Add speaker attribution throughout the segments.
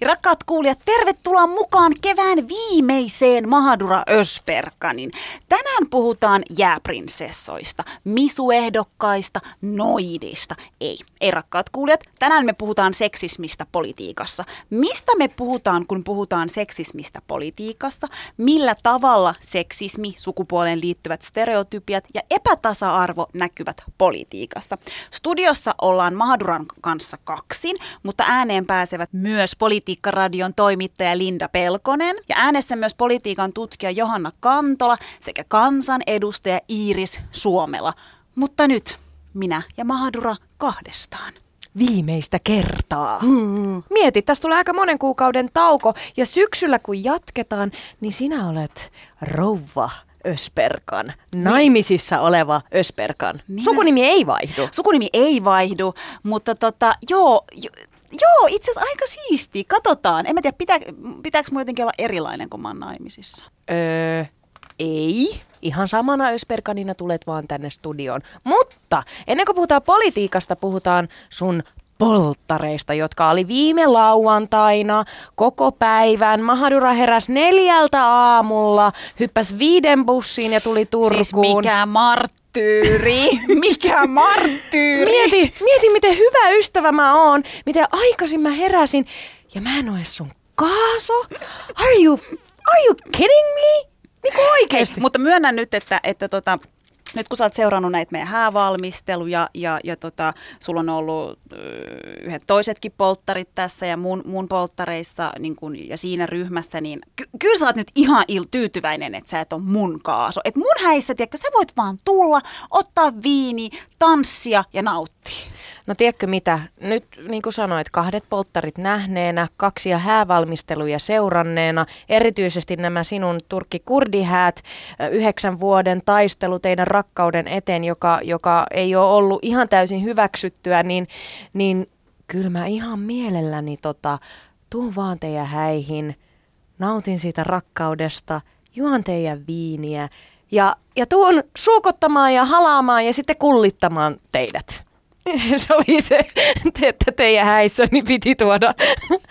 Speaker 1: Ja rakkaat kuulijat, tervetuloa mukaan kevään viimeiseen Mahadura Ösperkanin. Tänään puhutaan jääprinsessoista, misuehdokkaista, noidista. Ei, ei rakkaat kuulijat, tänään me puhutaan seksismistä politiikassa. Mistä me puhutaan, kun puhutaan seksismistä politiikassa? Millä tavalla seksismi, sukupuoleen liittyvät stereotypiat ja epätasa-arvo näkyvät politiikassa? Studiossa ollaan Mahaduran kanssa kaksin, mutta ääneen pääsevät myös politiikassa Politiikkaradion toimittaja Linda Pelkonen ja äänessä myös politiikan tutkija Johanna Kantola sekä kansanedustaja Iiris Suomela. Mutta nyt minä ja Mahadura kahdestaan
Speaker 2: viimeistä kertaa. Hmm. Mieti, tässä tulee aika monen kuukauden tauko ja syksyllä kun jatketaan, niin sinä olet rouva Ösperkan, naimisissa oleva Ösperkan. Niin. Sukunimi ei vaihdu.
Speaker 1: Sukunimi ei vaihdu, mutta tota, joo, Joo, itse asiassa aika siisti. Katsotaan. En mä tiedä, pitää, pitääkö mun jotenkin olla erilainen, kun mä oon naimisissa?
Speaker 2: Öö, ei. Ihan samana Ösperkanina tulet vaan tänne studioon. Mutta ennen kuin puhutaan politiikasta, puhutaan sun polttareista, jotka oli viime lauantaina koko päivän. Mahadura heräs neljältä aamulla, hyppäs viiden bussiin ja tuli Turkuun.
Speaker 1: Siis mikä marttyyri, mikä marttyyri.
Speaker 2: Mieti, mieti miten hyvä ystävä mä oon, miten aikaisin mä heräsin ja mä en ole sun kaaso. Are you, are you kidding me? Niin oikeesti. Hei,
Speaker 1: mutta myönnän nyt, että, että tota, nyt kun sä oot seurannut näitä meidän häävalmisteluja ja, ja tota, sulla on ollut ö, yhdet toisetkin polttarit tässä ja mun, mun polttareissa niin kun, ja siinä ryhmässä, niin ky- kyllä sä oot nyt ihan il tyytyväinen, että sä et ole mun kaaso. Et mun häissä, tiedätkö, sä voit vaan tulla, ottaa viini, tanssia ja nauttia.
Speaker 2: No tiedätkö mitä, nyt niin kuin sanoit, kahdet polttarit nähneenä, kaksi ja häävalmisteluja seuranneena, erityisesti nämä sinun turkki-kurdihäät, yhdeksän vuoden taistelu teidän rakkauden eteen, joka, joka ei ole ollut ihan täysin hyväksyttyä, niin, niin kyllä mä ihan mielelläni tota, tuun vaan teidän häihin, nautin siitä rakkaudesta, juon teidän viiniä ja, ja tuun suukottamaan ja halaamaan ja sitten kullittamaan teidät. se oli se, että teidän häissä niin piti tuoda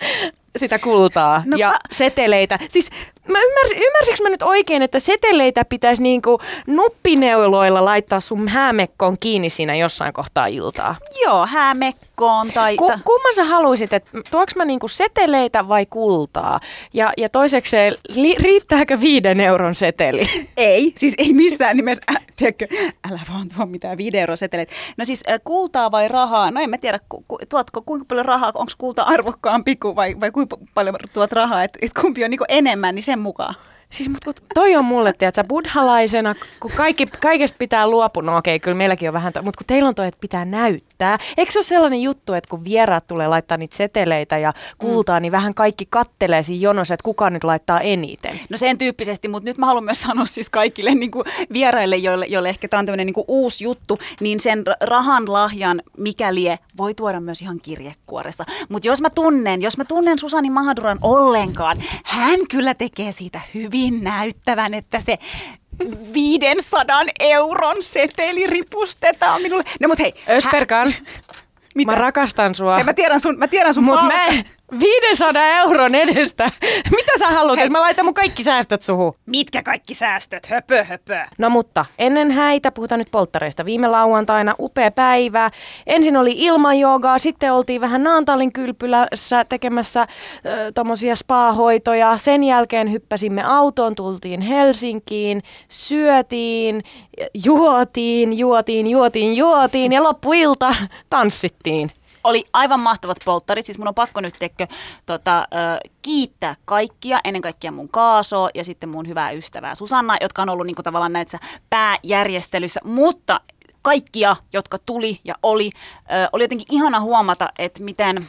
Speaker 2: sitä kultaa no, ja seteleitä. Siis mä ymmärsin, ymmärsikö mä nyt oikein, että seteleitä pitäisi niinku nuppineuloilla laittaa sun häämekkoon kiinni siinä jossain kohtaa iltaa?
Speaker 1: Joo, häämekkoon tai...
Speaker 2: Ku, kumman sä haluaisit, että tuoks mä niinku seteleitä vai kultaa? Ja, ja toisekseen, li, riittääkö viiden euron seteli?
Speaker 1: Ei, siis ei missään nimessä, äh, tiedätkö, älä vaan tuo mitään viiden euron seteleitä. No siis äh, kultaa vai rahaa? No en mä tiedä, ku, ku, tuotko kuinka paljon rahaa, onko kulta arvokkaampi kuin vai, vai kuinka paljon tuot rahaa, että et kumpi on niinku enemmän, niin sen mukaan.
Speaker 2: Siis mut kun toi on mulle, tiedätkö, buddhalaisena, kun kaikki, kaikesta pitää luopua, no okei, kyllä meilläkin on vähän, mutta kun teillä on toi, että pitää näyttää. Eikö se ole sellainen juttu, että kun vieraat tulee laittaa niitä seteleitä ja kultaa, mm. niin vähän kaikki kattelee siinä jonossa, että kuka nyt laittaa eniten?
Speaker 1: No sen tyyppisesti, mutta nyt mä haluan myös sanoa siis kaikille niin kuin vieraille, joille, joille ehkä tämä on tämmöinen niin uusi juttu, niin sen rahan lahjan mikäli voi tuoda myös ihan kirjekuoressa. Mutta jos mä tunnen, jos mä tunnen Susani Mahaduran ollenkaan, hän kyllä tekee siitä hyvin hyvin näyttävän, että se 500 euron seteli ripustetaan minulle. No mut hei.
Speaker 2: Ösperkan, hä- mä rakastan sua.
Speaker 1: Hei, mä tiedän sun, mä tiedän sun
Speaker 2: Mut mä, 500 euron edestä. Mitä sä haluat, että mä laitan mun kaikki säästöt suhu?
Speaker 1: Mitkä kaikki säästöt? Höpö, höpö.
Speaker 2: No mutta ennen häitä, puhutaan nyt polttareista. Viime lauantaina upea päivä. Ensin oli ilmajogaa, sitten oltiin vähän Naantalin kylpylässä tekemässä äh, tommosia spa-hoitoja. Sen jälkeen hyppäsimme autoon, tultiin Helsinkiin, syötiin, juotiin, juotiin, juotiin, juotiin ja loppuilta tanssittiin
Speaker 1: oli aivan mahtavat polttarit. Siis mun on pakko nyt tekkö, tota, kiittää kaikkia, ennen kaikkea mun kaasoa ja sitten mun hyvää ystävää Susanna, jotka on ollut niinku tavallaan näissä pääjärjestelyissä, mutta kaikkia, jotka tuli ja oli, äh, oli jotenkin ihana huomata, että miten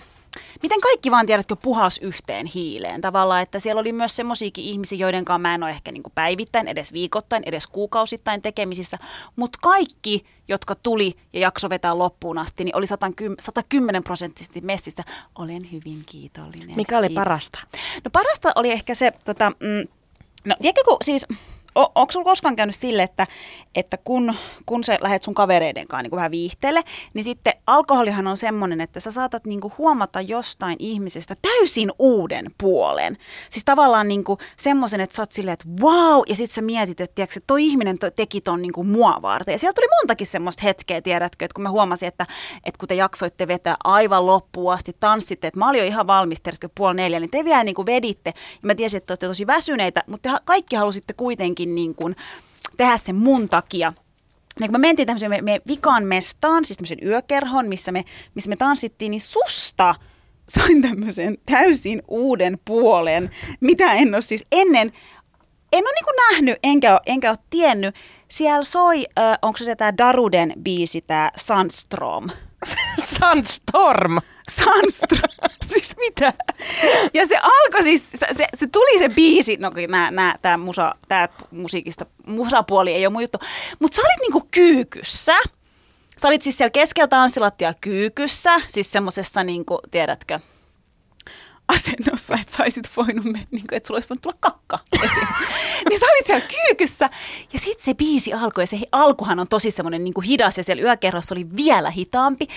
Speaker 1: miten kaikki vaan tiedät jo puhas yhteen hiileen tavallaan, että siellä oli myös semmoisiakin ihmisiä, joiden kanssa mä en ole ehkä niin kuin päivittäin, edes viikoittain, edes kuukausittain tekemisissä, mutta kaikki, jotka tuli ja jakso vetää loppuun asti, niin oli 110 prosenttisesti messissä. Olen hyvin kiitollinen.
Speaker 2: Mikä oli parasta?
Speaker 1: No parasta oli ehkä se, tota, mm, no tiedätkö kun siis o, onko sulla koskaan käynyt sille, että, että kun, kun sä lähdet sun kavereiden kanssa niin vähän viihteelle, niin sitten alkoholihan on semmoinen, että sä saatat niin kuin huomata jostain ihmisestä täysin uuden puolen. Siis tavallaan niin kuin semmoisen, että sä oot silleen, että wow, ja sitten sä mietit, että, tiedätkö, toi ihminen teki ton niin kuin mua varten. Ja siellä tuli montakin semmoista hetkeä, tiedätkö, että kun mä huomasin, että, että kun te jaksoitte vetää aivan loppuun asti, tanssitte, että mä olin jo ihan valmis, tiedätkö, puoli neljä, niin te vielä niin kuin veditte. Ja mä tiesin, että te olette tosi väsyneitä, mutta te kaikki halusitte kuitenkin niin kuin tehdä sen mun takia. Ja kun me mentiin tämmöiseen me, me vikan mestaan, siis tämmöisen yökerhon, missä me, missä me tanssittiin, niin susta sain tämmöisen täysin uuden puolen, mitä en ole siis ennen, en ole niinku nähnyt, enkä ole, enkä ole tiennyt. Siellä soi, äh, onko se tämä Daruden biisi, tämä Sunstrom.
Speaker 2: Sunstorm.
Speaker 1: Sunstrom.
Speaker 2: siis mitä?
Speaker 1: Ja se alkoi siis, se, se, se tuli se biisi, no tää, musa, tää musiikista, musapuoli ei ole mun juttu, mutta sä olit niinku kyykyssä. Sä olit siis siellä keskellä tanssilattia kyykyssä, siis semmosessa niinku, tiedätkö, asennossa, että saisit voinut mennä, niin kuin, että sulla olisi voinut tulla kakka esiin. niin sä olit siellä kyykyssä ja sitten se biisi alkoi ja se alkuhan on tosi semmoinen niin hidas ja siellä yökerrossa oli vielä hitaampi.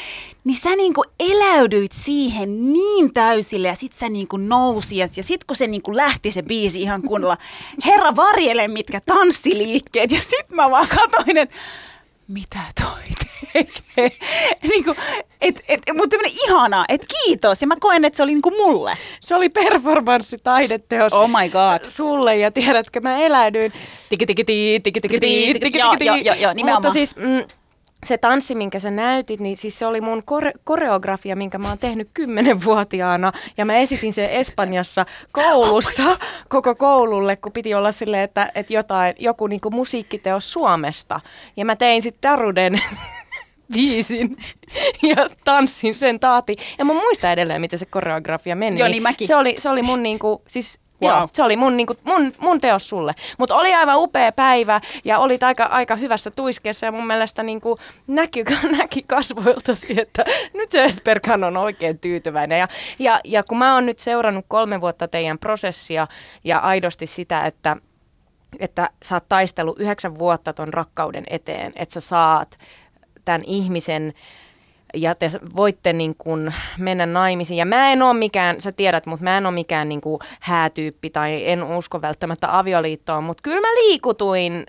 Speaker 1: Niin sä niin kuin eläydyit siihen niin täysille ja sitten sä niin kuin nousi ja, sitten kun se niin kuin lähti se biisi ihan kunnolla, herra varjele mitkä tanssiliikkeet ja sitten mä vaan katoin, että mitä toi niin kuin, et, et, mutta tämmöinen ihanaa, että kiitos. Ja mä koen, että se oli niin kuin mulle.
Speaker 2: Se oli performanssitaideteos.
Speaker 1: Oh my god.
Speaker 2: Sulle ja tiedätkö, mä eläydyin. Tiki tiki tiki tiki tiki tiki tiki
Speaker 1: joo, nimenomaan.
Speaker 2: Mutta siis mm, se tanssi, minkä sä näytit, niin siis se oli mun kore- koreografia, minkä mä oon tehnyt kymmenenvuotiaana. Ja mä esitin sen Espanjassa koulussa koko koululle, kun piti olla silleen, että, että jotain, joku niinku musiikkiteos Suomesta. Ja mä tein sitten Taruden biisin ja tanssin sen taati. Ja mä muistan edelleen, miten se koreografia meni.
Speaker 1: Joo, niin mäkin.
Speaker 2: Se oli, se oli mun niinku, siis
Speaker 1: Wow.
Speaker 2: Joo, se oli mun, niinku, mun, mun teos sulle. Mutta oli aivan upea päivä ja olit aika, aika hyvässä tuiskeessa ja mun mielestä niinku näki, näki kasvoiltasi, että nyt se Esperkan on oikein tyytyväinen. Ja, ja, ja kun mä oon nyt seurannut kolme vuotta teidän prosessia ja aidosti sitä, että että sä oot taistellut yhdeksän vuotta ton rakkauden eteen, että sä saat tämän ihmisen ja te voitte niin kuin mennä naimisiin. Ja mä en ole mikään, sä tiedät, mutta mä en ole mikään niin kuin häätyyppi tai en usko välttämättä avioliittoon, mutta kyllä mä liikutuin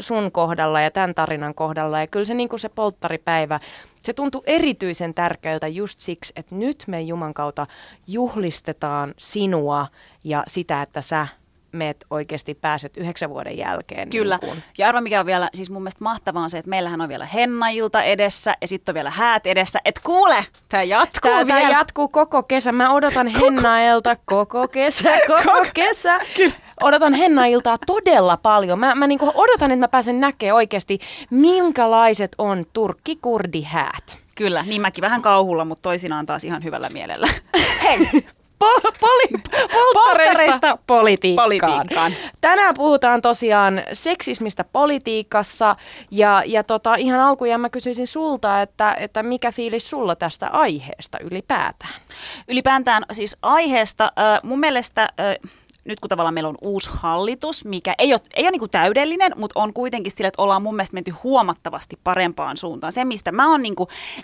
Speaker 2: sun kohdalla ja tämän tarinan kohdalla. Ja kyllä se, niin kuin se polttaripäivä, se tuntui erityisen tärkeältä just siksi, että nyt me Juman kautta juhlistetaan sinua ja sitä, että sä meet oikeasti pääset yhdeksän vuoden jälkeen.
Speaker 1: Kyllä.
Speaker 2: Niin kun.
Speaker 1: Ja arva mikä on vielä, siis mun mielestä mahtavaa on se, että meillähän on vielä hennailta edessä ja sitten on vielä häät edessä. Et kuule, tämä jatkuu
Speaker 2: Tää,
Speaker 1: vielä.
Speaker 2: tää jatkuu koko kesä. Mä odotan Hennailta koko kesä, koko kesä. Odotan Hennailtaa todella paljon. Mä, mä niinku odotan, että mä pääsen näkemään oikeasti, minkälaiset on turkki-kurdi-häät.
Speaker 1: Kyllä, niin mäkin vähän kauhulla, mutta toisinaan taas ihan hyvällä mielellä. Hei,
Speaker 2: Po- poli- polttareista politiikkaan.
Speaker 1: politiikkaan.
Speaker 2: Tänään puhutaan tosiaan seksismistä politiikassa ja, ja tota, ihan alkujaan mä kysyisin sulta, että, että mikä fiilis sulla tästä aiheesta ylipäätään?
Speaker 1: ylipäätään siis aiheesta, äh, mun mielestä äh, nyt kun tavallaan meillä on uusi hallitus, mikä ei ole, ei ole niin täydellinen, mutta on kuitenkin sillä, että ollaan mun mielestä menty huomattavasti parempaan suuntaan. Se, mistä mä oon niin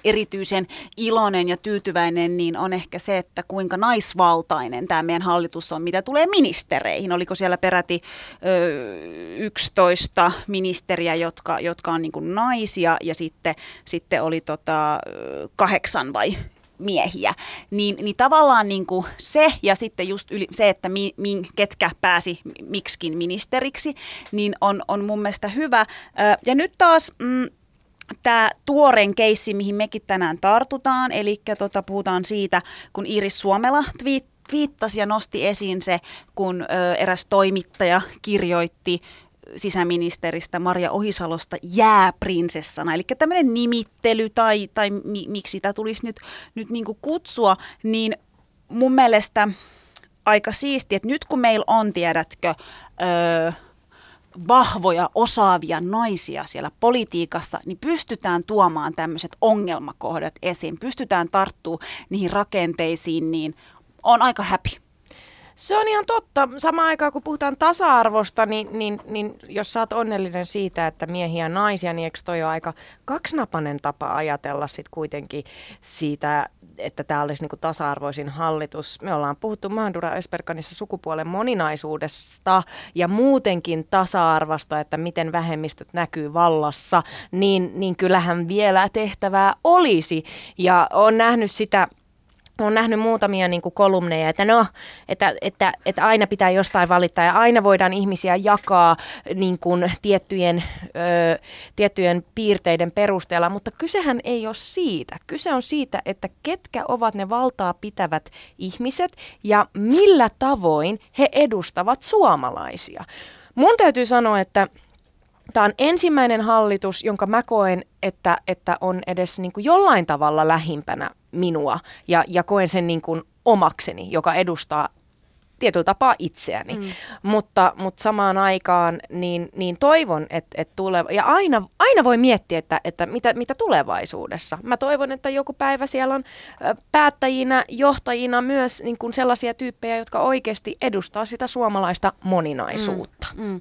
Speaker 1: erityisen iloinen ja tyytyväinen, niin on ehkä se, että kuinka naisvaltainen tämä meidän hallitus on, mitä tulee ministereihin. Oliko siellä peräti ö, 11 ministeriä, jotka, jotka on niin naisia, ja sitten, sitten oli tota, kahdeksan vai miehiä, niin, niin tavallaan niin kuin se ja sitten just yli, se, että mi, mi, ketkä pääsi miksikin ministeriksi, niin on, on mun mielestä hyvä. Ja nyt taas... Mm, tämä tuorein keissi, mihin mekin tänään tartutaan, eli tota, puhutaan siitä, kun Iris Suomela twiit, twiittasi ja nosti esiin se, kun ö, eräs toimittaja kirjoitti sisäministeristä Maria Ohisalosta jääprinsessana. Eli tämmöinen nimittely tai, tai mi, miksi sitä tulisi nyt, nyt niin kutsua, niin mun mielestä aika siisti, että nyt kun meillä on, tiedätkö, öö, vahvoja, osaavia naisia siellä politiikassa, niin pystytään tuomaan tämmöiset ongelmakohdat esiin, pystytään tarttuu niihin rakenteisiin, niin on aika happy.
Speaker 2: Se on ihan totta. Samaan aikaan kun puhutaan tasa-arvosta, niin, niin, niin jos sä oot onnellinen siitä, että miehiä ja naisia, niin eikö toi ole aika kaksinapainen tapa ajatella sit kuitenkin siitä, että tämä olisi niinku tasa-arvoisin hallitus. Me ollaan puhuttu Mahandura Ösperkanissa sukupuolen moninaisuudesta ja muutenkin tasa-arvosta, että miten vähemmistöt näkyy vallassa, niin, niin kyllähän vielä tehtävää olisi. Ja on nähnyt sitä olen nähnyt muutamia niin kuin kolumneja, että no, että, että, että aina pitää jostain valittaa ja aina voidaan ihmisiä jakaa niin kuin tiettyjen, ö, tiettyjen piirteiden perusteella, mutta kysehän ei ole siitä. Kyse on siitä, että ketkä ovat ne valtaa pitävät ihmiset ja millä tavoin he edustavat suomalaisia. Mun täytyy sanoa, että Tämä on ensimmäinen hallitus, jonka mä koen, että, että on edes niin kuin jollain tavalla lähimpänä minua ja, ja koen sen niin kuin omakseni, joka edustaa tietyllä tapaa itseäni. Mm. Mutta, mutta samaan aikaan niin, niin toivon, että, että tulee, ja aina, aina voi miettiä, että, että mitä, mitä tulevaisuudessa. Mä toivon, että joku päivä siellä on päättäjinä, johtajina myös niin kuin sellaisia tyyppejä, jotka oikeasti edustaa sitä suomalaista moninaisuutta. Mm. Mm.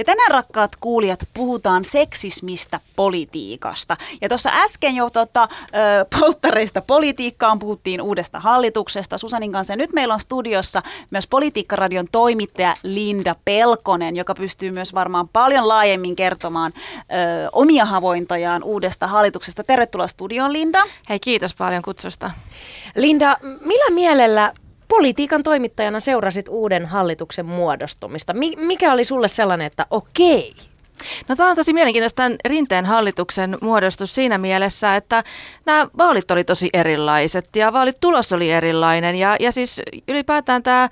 Speaker 1: Ja tänään rakkaat kuulijat puhutaan seksismistä politiikasta. Ja tuossa äsken jo tota, polttareista politiikkaan puhuttiin uudesta hallituksesta Susanin kanssa. Ja nyt meillä on studiossa myös Politiikkaradion toimittaja Linda Pelkonen, joka pystyy myös varmaan paljon laajemmin kertomaan ö, omia havaintojaan uudesta hallituksesta. Tervetuloa studioon Linda.
Speaker 3: Hei kiitos paljon kutsusta.
Speaker 2: Linda, millä mielellä politiikan toimittajana seurasit uuden hallituksen muodostumista. Mikä oli sulle sellainen, että okei?
Speaker 3: No tämä on tosi mielenkiintoista tämän Rinteen hallituksen muodostus siinä mielessä, että nämä vaalit oli tosi erilaiset ja vaalitulos oli erilainen ja, ja siis ylipäätään tämä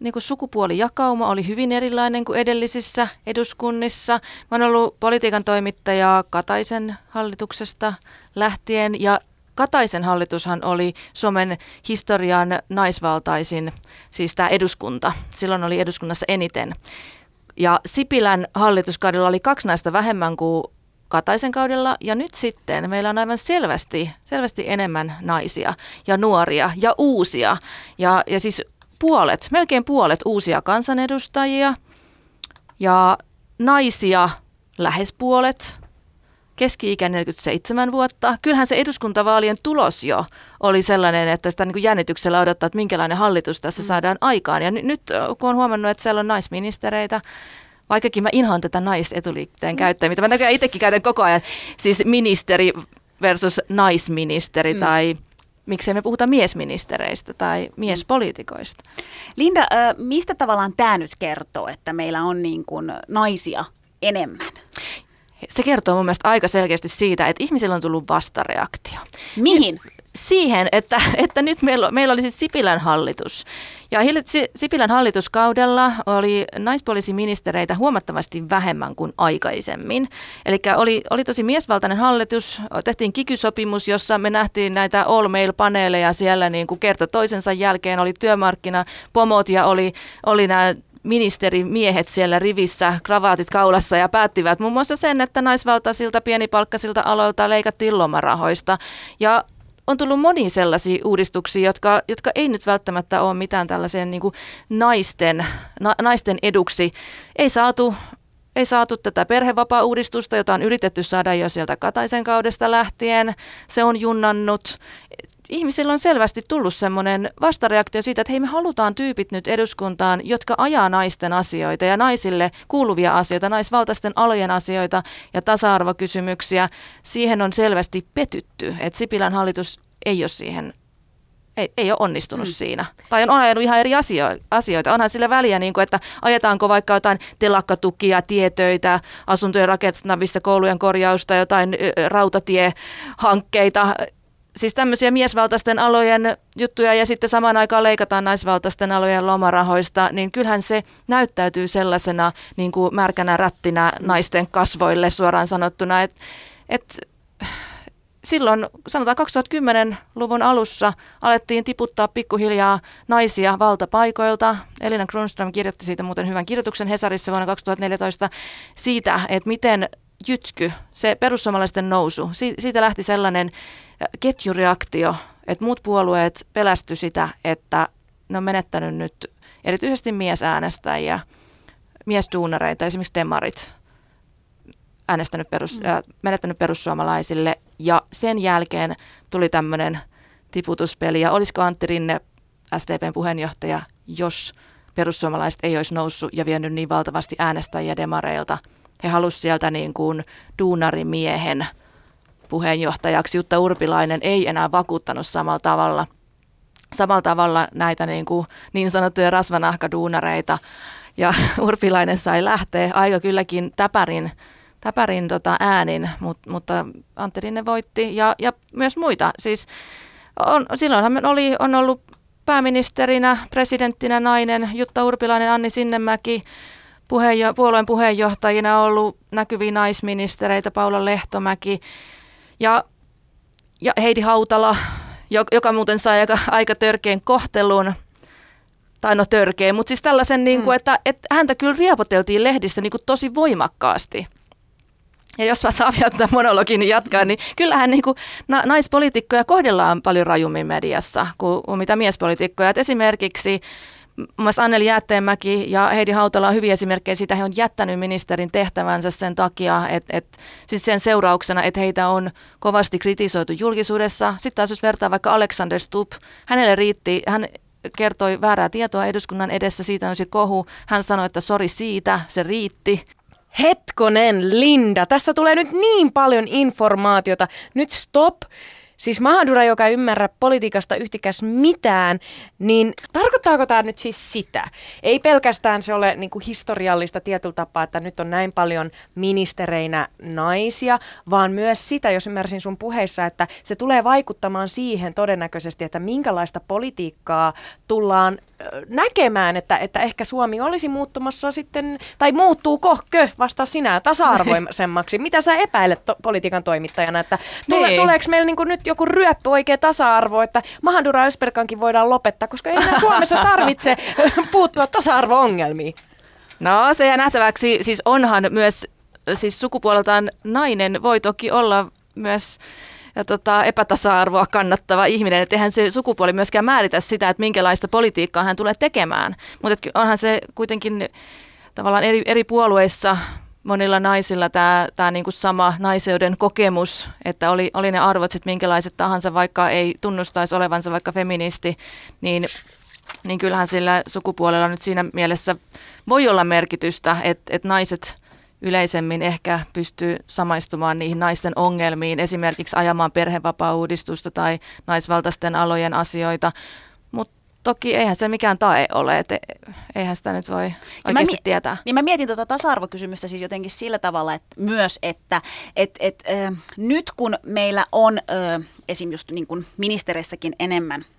Speaker 3: niin kuin sukupuolijakauma oli hyvin erilainen kuin edellisissä eduskunnissa. Mä oon ollut politiikan toimittaja Kataisen hallituksesta lähtien ja Kataisen hallitushan oli Suomen historian naisvaltaisin, siis tämä eduskunta. Silloin oli eduskunnassa eniten. Ja Sipilän hallituskaudella oli kaksi naista vähemmän kuin Kataisen kaudella ja nyt sitten meillä on aivan selvästi, selvästi enemmän naisia ja nuoria ja uusia. Ja, ja siis puolet, melkein puolet uusia kansanedustajia ja naisia lähes puolet keski-ikä 47 vuotta. Kyllähän se eduskuntavaalien tulos jo oli sellainen, että sitä niin jännityksellä odottaa, että minkälainen hallitus tässä mm. saadaan aikaan. Ja nyt kun on huomannut, että siellä on naisministereitä, vaikkakin mä inhoan tätä naisetuliitteen mm. käyttäjä, mitä mä näköjään itsekin käytän koko ajan, siis ministeri versus naisministeri mm. tai miksei me puhuta miesministereistä tai miespoliitikoista.
Speaker 1: Linda, mistä tavallaan tämä nyt kertoo, että meillä on niin kuin naisia enemmän?
Speaker 3: Se kertoo mun mielestä aika selkeästi siitä, että ihmisillä on tullut vastareaktio.
Speaker 1: Mihin?
Speaker 3: Siihen, että, että nyt meillä, meillä oli siis Sipilän hallitus. Ja Sipilän hallituskaudella oli naispoliisiministereitä huomattavasti vähemmän kuin aikaisemmin. Eli oli, oli tosi miesvaltainen hallitus. Tehtiin kikysopimus, jossa me nähtiin näitä all mail-paneeleja siellä niin kuin kerta toisensa jälkeen. Oli työmarkkinapomot ja oli, oli nämä ministerimiehet siellä rivissä, kravaatit kaulassa ja päättivät muun muassa sen, että naisvaltaisilta pienipalkkaisilta aloilta leikattiin lomarahoista. Ja on tullut moni sellaisia uudistuksia, jotka, jotka ei nyt välttämättä ole mitään tällaisen niin kuin naisten, na, naisten eduksi. Ei saatu ei saatu tätä perhevapaa-uudistusta, jota on yritetty saada jo sieltä Kataisen kaudesta lähtien. Se on junnannut ihmisillä on selvästi tullut semmoinen vastareaktio siitä, että hei me halutaan tyypit nyt eduskuntaan, jotka ajaa naisten asioita ja naisille kuuluvia asioita, naisvaltaisten alojen asioita ja tasa-arvokysymyksiä. Siihen on selvästi petytty, että Sipilän hallitus ei ole siihen ei, ei ole onnistunut mm. siinä. Tai on ajanut ihan eri asioita. Onhan sillä väliä, niin kuin, että ajetaanko vaikka jotain telakkatukia, tietöitä, asuntojen rakentamista, koulujen korjausta, jotain rautatiehankkeita, siis tämmöisiä miesvaltaisten alojen juttuja ja sitten samaan aikaan leikataan naisvaltaisten alojen lomarahoista, niin kyllähän se näyttäytyy sellaisena niin kuin märkänä rättinä naisten kasvoille suoraan sanottuna, että et, silloin sanotaan 2010-luvun alussa alettiin tiputtaa pikkuhiljaa naisia valtapaikoilta. Elina Grunström kirjoitti siitä muuten hyvän kirjoituksen Hesarissa vuonna 2014 siitä, että miten jytky, se perussuomalaisten nousu, siitä lähti sellainen ketjureaktio, että muut puolueet pelästy sitä, että ne on menettänyt nyt erityisesti miesäänestäjiä, miesduunareita, esimerkiksi demarit, äänestänyt perus, mm. äh, menettänyt perussuomalaisille. Ja sen jälkeen tuli tämmöinen tiputuspeli. Ja olisiko Antti Rinne SDPn puheenjohtaja, jos perussuomalaiset ei olisi noussut ja vienyt niin valtavasti äänestäjiä demareilta. He halusivat sieltä niin kuin duunarimiehen puheenjohtajaksi. Jutta Urpilainen ei enää vakuuttanut samalla tavalla, samalla tavalla näitä niin, kuin niin sanottuja rasvanahkaduunareita. Ja Urpilainen sai lähteä aika kylläkin täpärin täpärin tota äänin, mutta, mutta Antti Rinne voitti ja, ja myös muita. Siis on, silloinhan oli, on ollut pääministerinä, presidenttinä nainen, Jutta Urpilainen, Anni Sinnemäki, puheenjo- puolueen puheenjohtajina ollut näkyviä naisministereitä, Paula Lehtomäki ja, ja Heidi Hautala, joka muuten sai aika, aika törkeän kohtelun tai no törkeä, mutta siis tällaisen, niin kuin, mm. että, että häntä kyllä riepoteltiin lehdissä niin kuin tosi voimakkaasti. Ja jos mä saan vielä tätä monologin jatkaa, niin kyllähän niin kuin naispolitiikkoja kohdellaan paljon rajummin mediassa kuin, kuin mitä miespolitiikkoja. Et esimerkiksi Myös Anneli Jäätteenmäki ja Heidi Hautala on hyviä esimerkkejä siitä, he on jättänyt ministerin tehtävänsä sen takia, että, että siis sen seurauksena, että heitä on kovasti kritisoitu julkisuudessa. Sitten taas jos vertaa vaikka Alexander Stubb, hänelle riitti, hän kertoi väärää tietoa eduskunnan edessä, siitä on se kohu. Hän sanoi, että sori siitä, se riitti.
Speaker 2: Hetkonen, Linda, tässä tulee nyt niin paljon informaatiota. Nyt stop. Siis Mahadura, joka ei ymmärrä politiikasta yhtikäs mitään, niin tarkoittaako tämä nyt siis sitä? Ei pelkästään se ole niin kuin historiallista tietyllä tapaa, että nyt on näin paljon ministereinä naisia, vaan myös sitä, jos ymmärsin sun puheissa, että se tulee vaikuttamaan siihen todennäköisesti, että minkälaista politiikkaa tullaan näkemään, että, että ehkä Suomi olisi muuttumassa sitten, tai muuttuuko kö vasta sinä tasa-arvoisemmaksi? Mitä sä epäilet to- politiikan toimittajana, että tule, niin. tuleeko meillä niin nyt joku ryöppy oikea tasa-arvo, että Mahandura Ösperkankin voidaan lopettaa, koska ei Suomessa tarvitse puuttua tasa-arvo-ongelmiin?
Speaker 3: No se jää nähtäväksi, siis onhan myös siis sukupuoleltaan nainen voi toki olla myös ja tota, epätasa-arvoa kannattava ihminen, että eihän se sukupuoli myöskään määritä sitä, että minkälaista politiikkaa hän tulee tekemään. Mutta onhan se kuitenkin tavallaan eri, eri puolueissa monilla naisilla tämä, tämä niin kuin sama naiseuden kokemus, että oli, oli ne arvot sitten minkälaiset tahansa, vaikka ei tunnustaisi olevansa vaikka feministi, niin, niin kyllähän sillä sukupuolella nyt siinä mielessä voi olla merkitystä, että, että naiset – yleisemmin ehkä pystyy samaistumaan niihin naisten ongelmiin, esimerkiksi ajamaan perhevapaa-uudistusta tai naisvaltaisten alojen asioita. Mutta toki eihän se mikään tae ole, että eihän sitä nyt voi oikeasti
Speaker 1: mä,
Speaker 3: tietää.
Speaker 1: Niin mä mietin tuota tasa-arvokysymystä siis jotenkin sillä tavalla että myös, että et, et, äh, nyt kun meillä on äh, esim. just niin kuin ministereissäkin enemmän –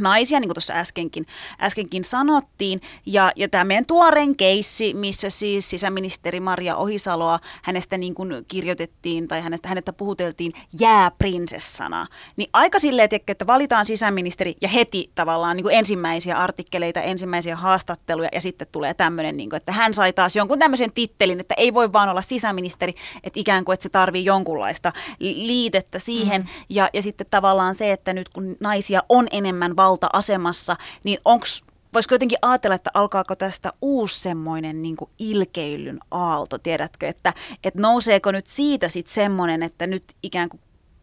Speaker 1: naisia, niin kuin tuossa äskenkin, äskenkin sanottiin. Ja, ja tämä meidän tuorein keissi, missä siis sisäministeri Maria Ohisaloa, hänestä niin kuin kirjoitettiin tai hänestä, hänettä puhuteltiin jääprinsessana. Niin aika silleen, että valitaan sisäministeri ja heti tavallaan niin kuin ensimmäisiä artikkeleita, ensimmäisiä haastatteluja ja sitten tulee tämmöinen, niin kuin, että hän sai taas jonkun tämmöisen tittelin, että ei voi vaan olla sisäministeri, että ikään kuin, että se tarvii jonkunlaista liitettä siihen. Mm. Ja, ja sitten tavallaan se, että nyt kun naisia on enemmän valta-asemassa, niin onko voisiko jotenkin ajatella, että alkaako tästä uusi semmoinen niin ilkeilyn aalto, tiedätkö, että, että nouseeko nyt siitä sitten semmoinen, että nyt ikään kuin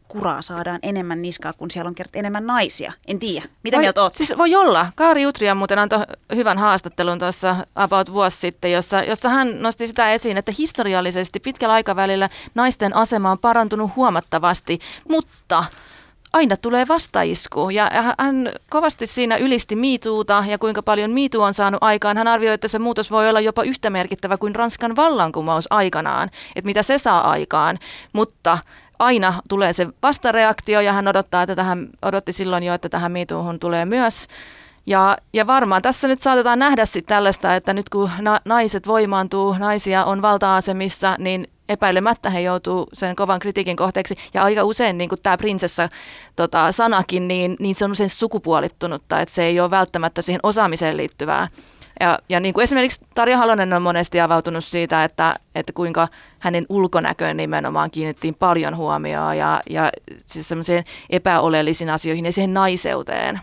Speaker 1: kuraa saadaan enemmän niskaa, kun siellä on kerta enemmän naisia. En tiedä. Mitä voi, mieltä oot?
Speaker 3: Siis voi olla. Kaari Utria muuten antoi hyvän haastattelun tuossa about vuosi sitten, jossa, jossa hän nosti sitä esiin, että historiallisesti pitkällä aikavälillä naisten asema on parantunut huomattavasti, mutta aina tulee vastaisku. Ja hän kovasti siinä ylisti miituuta ja kuinka paljon miitu on saanut aikaan. Hän arvioi, että se muutos voi olla jopa yhtä merkittävä kuin Ranskan vallankumous aikanaan, että mitä se saa aikaan. Mutta aina tulee se vastareaktio ja hän odottaa, että tähän, odotti silloin jo, että tähän miituuhun tulee myös. Ja, ja varmaan tässä nyt saatetaan nähdä sitten tällaista, että nyt kun na, naiset voimaantuu, naisia on valta-asemissa, niin epäilemättä he joutuu sen kovan kritiikin kohteeksi. Ja aika usein niin tämä prinsessa tota, niin, niin se on usein sukupuolittunutta, että se ei ole välttämättä siihen osaamiseen liittyvää. Ja, ja niin kuin esimerkiksi Tarja Halonen on monesti avautunut siitä, että, että kuinka hänen ulkonäköön nimenomaan kiinnittiin paljon huomioon ja, ja siis semmoisiin epäoleellisiin asioihin ja siihen naiseuteen.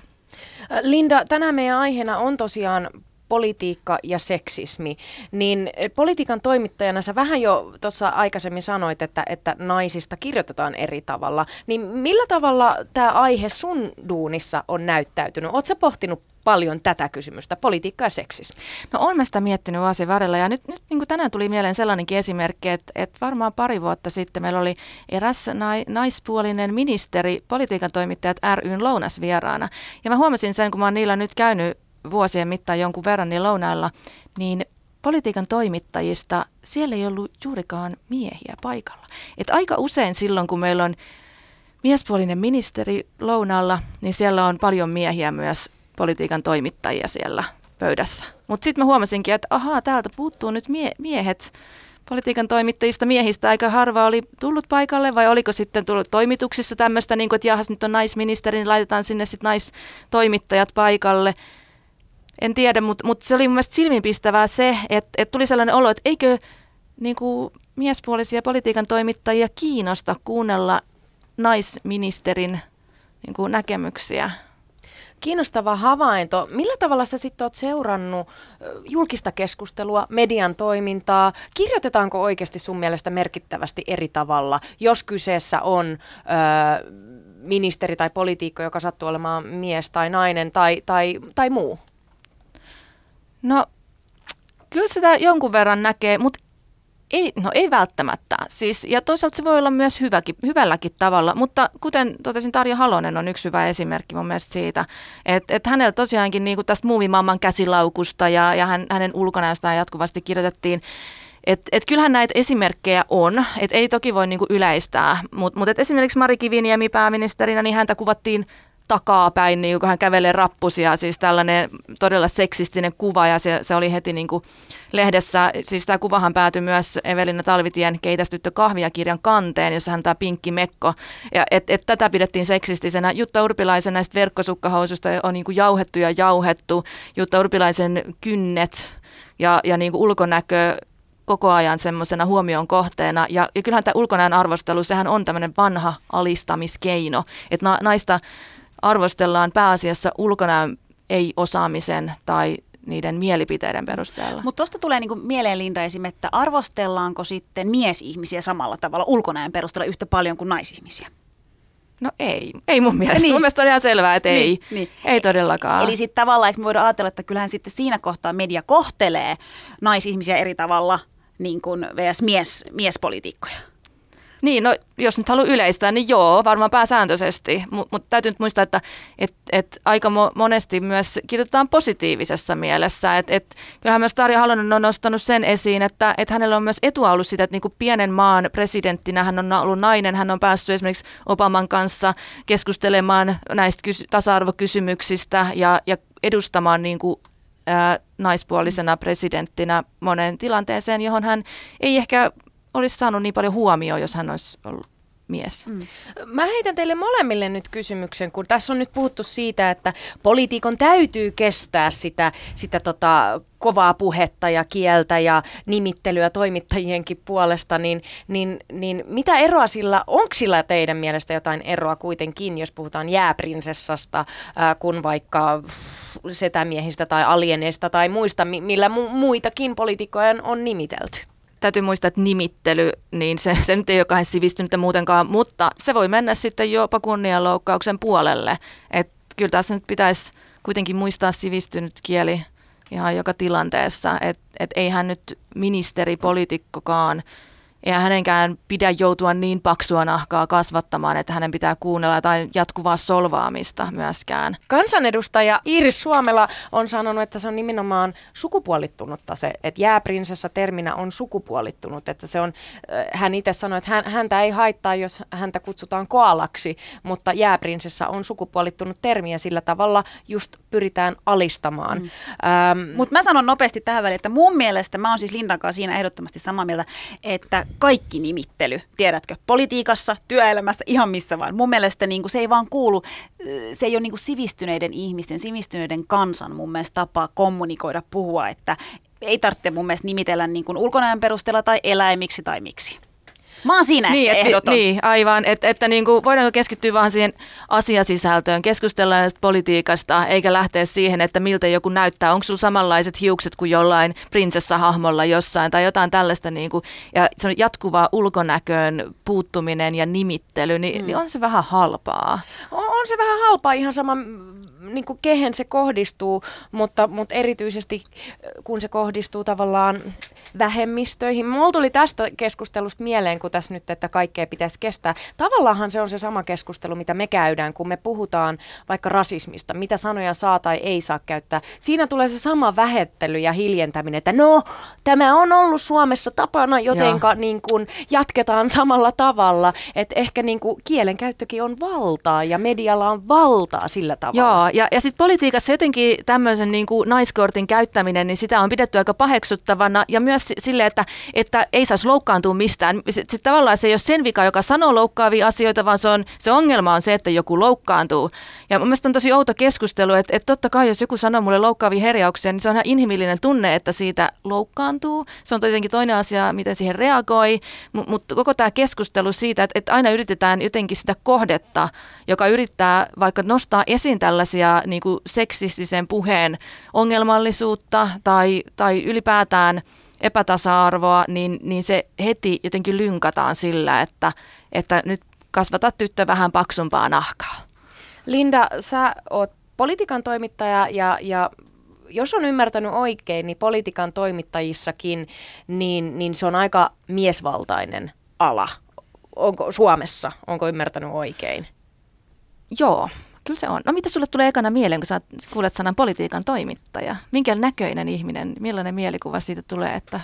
Speaker 2: Linda, tänään meidän aiheena on tosiaan politiikka ja seksismi, niin politiikan toimittajana sä vähän jo tuossa aikaisemmin sanoit, että, että naisista kirjoitetaan eri tavalla, niin millä tavalla tämä aihe sun duunissa on näyttäytynyt? Oletko pohtinut paljon tätä kysymystä, politiikka ja seksismi?
Speaker 3: No on mä sitä miettinyt vuosien varrella ja nyt, nyt niin tänään tuli mieleen sellainenkin esimerkki, että, että varmaan pari vuotta sitten meillä oli eräs nai, naispuolinen ministeri politiikan toimittajat ryn lounasvieraana. Ja mä huomasin sen, kun mä oon niillä nyt käynyt vuosien mittaan jonkun verran niin lounailla, niin politiikan toimittajista siellä ei ollut juurikaan miehiä paikalla. Et aika usein silloin, kun meillä on miespuolinen ministeri lounaalla, niin siellä on paljon miehiä myös politiikan toimittajia siellä pöydässä. Mutta sitten mä huomasinkin, että ahaa, täältä puuttuu nyt mie- miehet politiikan toimittajista miehistä aika harva oli tullut paikalle vai oliko sitten tullut toimituksissa tämmöistä, niin että jahas nyt on naisministeri, niin laitetaan sinne sitten naistoimittajat paikalle. En tiedä, mutta, mutta se oli mun mielestä silmiinpistävää se, että, että tuli sellainen olo, että eikö niin kuin miespuolisia politiikan toimittajia kiinnosta kuunnella naisministerin niin kuin näkemyksiä.
Speaker 2: Kiinnostava havainto. Millä tavalla sä sitten oot seurannut julkista keskustelua, median toimintaa? Kirjoitetaanko oikeasti sun mielestä merkittävästi eri tavalla, jos kyseessä on ö, ministeri tai poliitikko, joka sattuu olemaan mies tai nainen tai, tai, tai muu?
Speaker 3: No, kyllä sitä jonkun verran näkee, mutta ei, no ei välttämättä. Siis, ja toisaalta se voi olla myös hyväkin, hyvälläkin tavalla, mutta kuten totesin, Tarja Halonen on yksi hyvä esimerkki mun mielestä siitä, että et hänellä tosiaankin niin tästä muumimamman käsilaukusta ja, ja hän, hänen ulkonäöstään jatkuvasti kirjoitettiin et, et kyllähän näitä esimerkkejä on, et ei toki voi niinku yleistää, mutta mut esimerkiksi Mari Kiviniemi pääministerinä, niin häntä kuvattiin takapäin, niin kun hän kävelee rappusia, siis tällainen todella seksistinen kuva ja se, se oli heti niin kuin lehdessä, siis tämä kuvahan päätyi myös Evelina Talvitien Keitästyttö kahvia kirjan kanteen, jossa hän tämä pinkki mekko, ja et, et tätä pidettiin seksistisenä. Jutta Urpilaisen näistä verkkosukkahoususta on niin kuin jauhettu ja jauhettu, Jutta Urpilaisen kynnet ja, ja niin kuin ulkonäkö koko ajan semmoisena huomion kohteena. Ja, ja kyllähän tämä ulkonäön arvostelu, sehän on tämmöinen vanha alistamiskeino, että na, naista arvostellaan pääasiassa ulkonäön ei-osaamisen tai niiden mielipiteiden perusteella.
Speaker 1: Mutta tuosta tulee niinku mieleen Linda esim. että arvostellaanko sitten miesihmisiä samalla tavalla ulkonäön perusteella yhtä paljon kuin naisihmisiä?
Speaker 3: No ei, ei mun mielestä. Niin. Mun mielestä on ihan selvää, että ei. Niin, niin. Ei todellakaan.
Speaker 1: Eli sitten tavallaan, me voidaan ajatella, että kyllähän sitten siinä kohtaa media kohtelee naisihmisiä eri tavalla niin kuin vs. Mies, miespolitiikkoja.
Speaker 3: Niin, no jos nyt haluaa yleistää, niin joo, varmaan pääsääntöisesti. Mutta mut täytyy nyt muistaa, että et, et aika mo- monesti myös kirjoitetaan positiivisessa mielessä. Et, et, kyllähän myös Tarja Halonen on nostanut sen esiin, että et hänellä on myös etua ollut sitä, että niinku pienen maan presidenttinä hän on ollut nainen. Hän on päässyt esimerkiksi Obaman kanssa keskustelemaan näistä kys- tasa-arvokysymyksistä ja, ja edustamaan niin kuin ää, naispuolisena presidenttinä monen tilanteeseen, johon hän ei ehkä olisi saanut niin paljon huomioon, jos hän olisi ollut mies. Mm.
Speaker 2: Mä heitän teille molemmille nyt kysymyksen, kun tässä on nyt puhuttu siitä, että poliitikon täytyy kestää sitä, sitä tota kovaa puhetta ja kieltä ja nimittelyä toimittajienkin puolesta, niin, niin, niin mitä eroa sillä, onko sillä teidän mielestä jotain eroa kuitenkin, jos puhutaan jääprinsessasta, ää, kun vaikka setämiehistä tai alieneista tai muista, millä mu- muitakin poliitikkoja on nimitelty?
Speaker 3: Täytyy muistaa, että nimittely, niin se, se nyt ei ole kauhean sivistynyt muutenkaan, mutta se voi mennä sitten jopa kunnianloukkauksen puolelle. Että kyllä tässä nyt pitäisi kuitenkin muistaa sivistynyt kieli ihan joka tilanteessa, että et eihän nyt ministeri, poliitikkokaan eihän hänenkään pidä joutua niin paksua nahkaa kasvattamaan, että hänen pitää kuunnella tai jatkuvaa solvaamista myöskään.
Speaker 2: Kansanedustaja Iris Suomela on sanonut, että se on nimenomaan sukupuolittunutta se, että jääprinsessa terminä on sukupuolittunut, että se on, äh, hän itse sanoi, että hän, häntä ei haittaa, jos häntä kutsutaan koalaksi, mutta jääprinsessa on sukupuolittunut termi ja sillä tavalla just pyritään alistamaan. Mm.
Speaker 1: Ähm, mutta mä sanon nopeasti tähän väliin, että mun mielestä, mä oon siis Lindan kanssa siinä ehdottomasti samaa mieltä, että kaikki nimittely, tiedätkö, politiikassa, työelämässä, ihan missä vaan. Mun mielestä niin kuin, se ei vaan kuulu, se ei ole niin kuin sivistyneiden ihmisten, sivistyneiden kansan mun mielestä tapaa kommunikoida, puhua, että ei tarvitse mun mielestä nimitellä niin kuin ulkonäön perusteella tai eläimiksi tai miksi. Mä oon siinä
Speaker 3: niin,
Speaker 1: ehdoton.
Speaker 3: Niin, aivan. Et, että niin kuin, voidaanko keskittyä vaan siihen asiasisältöön, keskustella politiikasta, eikä lähteä siihen, että miltä joku näyttää. Onko sulla samanlaiset hiukset kuin jollain prinsessahahmolla jossain tai jotain tällaista. Niin kuin, ja se on jatkuvaa ulkonäköön puuttuminen ja nimittely, niin, mm. niin on se vähän halpaa.
Speaker 2: On, on se vähän halpaa ihan sama niin kuin kehen se kohdistuu, mutta, mutta erityisesti kun se kohdistuu tavallaan vähemmistöihin. Mulla tuli tästä keskustelusta mieleen, kun tässä nyt, että kaikkea pitäisi kestää. Tavallaanhan se on se sama keskustelu, mitä me käydään, kun me puhutaan vaikka rasismista, mitä sanoja saa tai ei saa käyttää. Siinä tulee se sama vähettely ja hiljentäminen, että no, tämä on ollut Suomessa tapana, jotenka niin kuin jatketaan samalla tavalla. Että ehkä niin kuin kielenkäyttökin on valtaa ja medialla on valtaa sillä tavalla.
Speaker 3: Joo, ja, ja sitten politiikassa jotenkin tämmöisen niin kuin naiskortin käyttäminen, niin sitä on pidetty aika paheksuttavana ja myös sille, että, että ei saisi loukkaantua mistään. Sitten sit tavallaan se ei ole sen vika, joka sanoo loukkaavia asioita, vaan se, on, se ongelma on se, että joku loukkaantuu. Ja mun mielestä on tosi outo keskustelu, että, että totta kai jos joku sanoo mulle loukkaavia herjauksia, niin se on ihan inhimillinen tunne, että siitä loukkaantuu. Se on tietenkin toinen asia, miten siihen reagoi, mutta mut koko tämä keskustelu siitä, että, että aina yritetään jotenkin sitä kohdetta, joka yrittää vaikka nostaa esiin tällaisia niin kuin seksistisen puheen ongelmallisuutta tai, tai ylipäätään – epätasa-arvoa, niin, niin se heti jotenkin lynkataan sillä, että, että nyt kasvata tyttö vähän paksumpaa nahkaa.
Speaker 2: Linda, sä oot politiikan toimittaja ja, ja jos on ymmärtänyt oikein, niin politiikan toimittajissakin, niin, niin se on aika miesvaltainen ala. Onko Suomessa, onko ymmärtänyt oikein?
Speaker 3: Joo, Kyllä se on. No mitä sulle tulee ekana mieleen, kun sä kuulet sanan politiikan toimittaja? Minkä näköinen ihminen, millainen mielikuva siitä tulee, että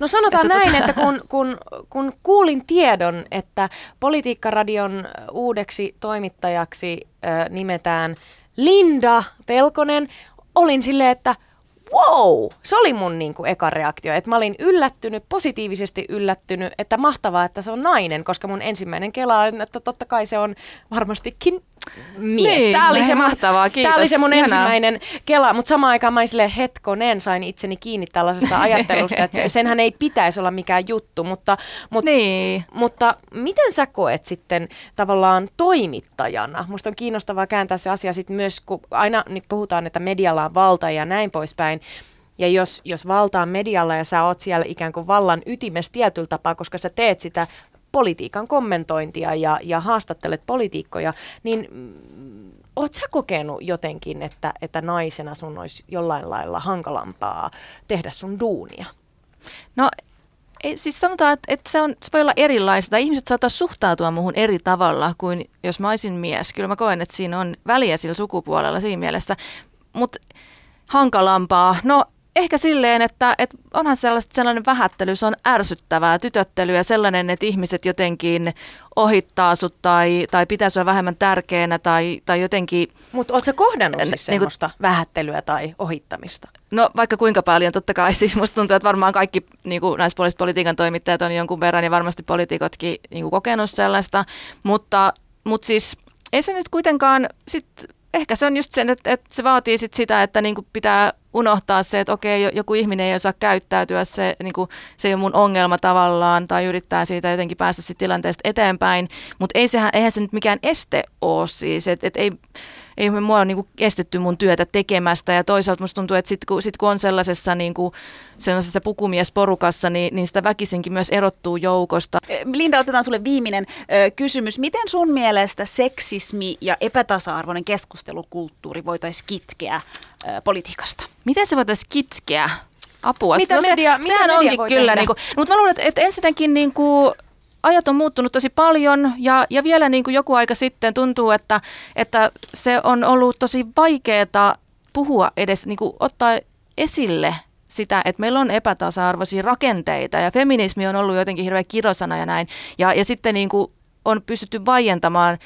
Speaker 2: No sanotaan että näin, tota... että kun, kun, kun kuulin tiedon, että Politiikkaradion uudeksi toimittajaksi äh, nimetään Linda Pelkonen, olin silleen, että wow, se oli mun niin kuin eka reaktio, että mä olin yllättynyt, positiivisesti yllättynyt, että mahtavaa, että se on nainen, koska mun ensimmäinen kela on, että totta kai se on varmastikin mies.
Speaker 3: Niin,
Speaker 2: tämä oli se
Speaker 3: mahtavaa, kiitos.
Speaker 2: Tämä oli se mun Ihanaa. ensimmäinen kela, mutta samaan aikaan mä sille hetkonen sain itseni kiinni tällaisesta ajattelusta, että senhän ei pitäisi olla mikään juttu, mutta, mutta,
Speaker 3: niin.
Speaker 2: mutta miten sä koet sitten tavallaan toimittajana? Musta on kiinnostavaa kääntää se asia sitten myös, kun aina nyt puhutaan, että medialla on valta ja näin poispäin, ja jos, jos valta on medialla ja sä oot siellä ikään kuin vallan ytimessä tietyllä tapaa, koska sä teet sitä politiikan kommentointia ja, ja haastattelet politiikkoja, niin mm, oot sä kokenut jotenkin, että, että naisena sun olisi jollain lailla hankalampaa tehdä sun duunia?
Speaker 3: No ei, siis sanotaan, että, että se, on, se voi olla erilaista. Ihmiset saattaa suhtautua muuhun eri tavalla kuin jos mä olisin mies. Kyllä mä koen, että siinä on väliä sillä sukupuolella siinä mielessä. Mutta hankalampaa, no ehkä silleen, että, että onhan sellaista, sellainen vähättely, se on ärsyttävää tytöttelyä sellainen, että ihmiset jotenkin ohittaa sut tai, tai pitää sua vähemmän tärkeänä tai, tai jotenkin...
Speaker 2: Mutta ootko kohdannut siis niin kuin, vähättelyä tai ohittamista?
Speaker 3: No vaikka kuinka paljon, totta kai. Siis musta tuntuu, että varmaan kaikki niin kuin naispuoliset politiikan toimittajat on jonkun verran ja varmasti poliitikotkin niin kuin kokenut sellaista, mutta, mutta siis ei se nyt kuitenkaan sit ehkä se on just sen, että, että se vaatii sit sitä, että niinku pitää unohtaa se, että okei, joku ihminen ei osaa käyttäytyä, se, niinku, se ei ole mun ongelma tavallaan, tai yrittää siitä jotenkin päästä sit tilanteesta eteenpäin, mutta ei sehän, eihän se nyt mikään este ole siis, että et ei ei mua ole niin estetty mun työtä tekemästä ja toisaalta musta tuntuu, että sitten kun, sit kun on sellaisessa, niin kuin, sellaisessa pukumiesporukassa, niin, niin sitä väkisinkin myös erottuu joukosta.
Speaker 1: Linda, otetaan sulle viimeinen ö, kysymys. Miten sun mielestä seksismi ja epätasa-arvoinen keskustelukulttuuri voitaisiin kitkeä ö, politiikasta?
Speaker 3: Miten se voitaisiin kitkeä? Apua.
Speaker 2: Mitä no media,
Speaker 3: se,
Speaker 2: mitä
Speaker 3: sehän
Speaker 2: media
Speaker 3: onkin
Speaker 2: voi
Speaker 3: kyllä, niin kuin, mutta mä luulen, että, että ensinnäkin niin kuin, ajat on muuttunut tosi paljon ja, ja vielä niin kuin joku aika sitten tuntuu, että, että se on ollut tosi vaikeaa puhua edes niin kuin ottaa esille sitä, että meillä on epätasa-arvoisia rakenteita ja feminismi on ollut jotenkin hirveän kirosana ja näin. Ja, ja sitten niin kuin on pystytty vaientamaan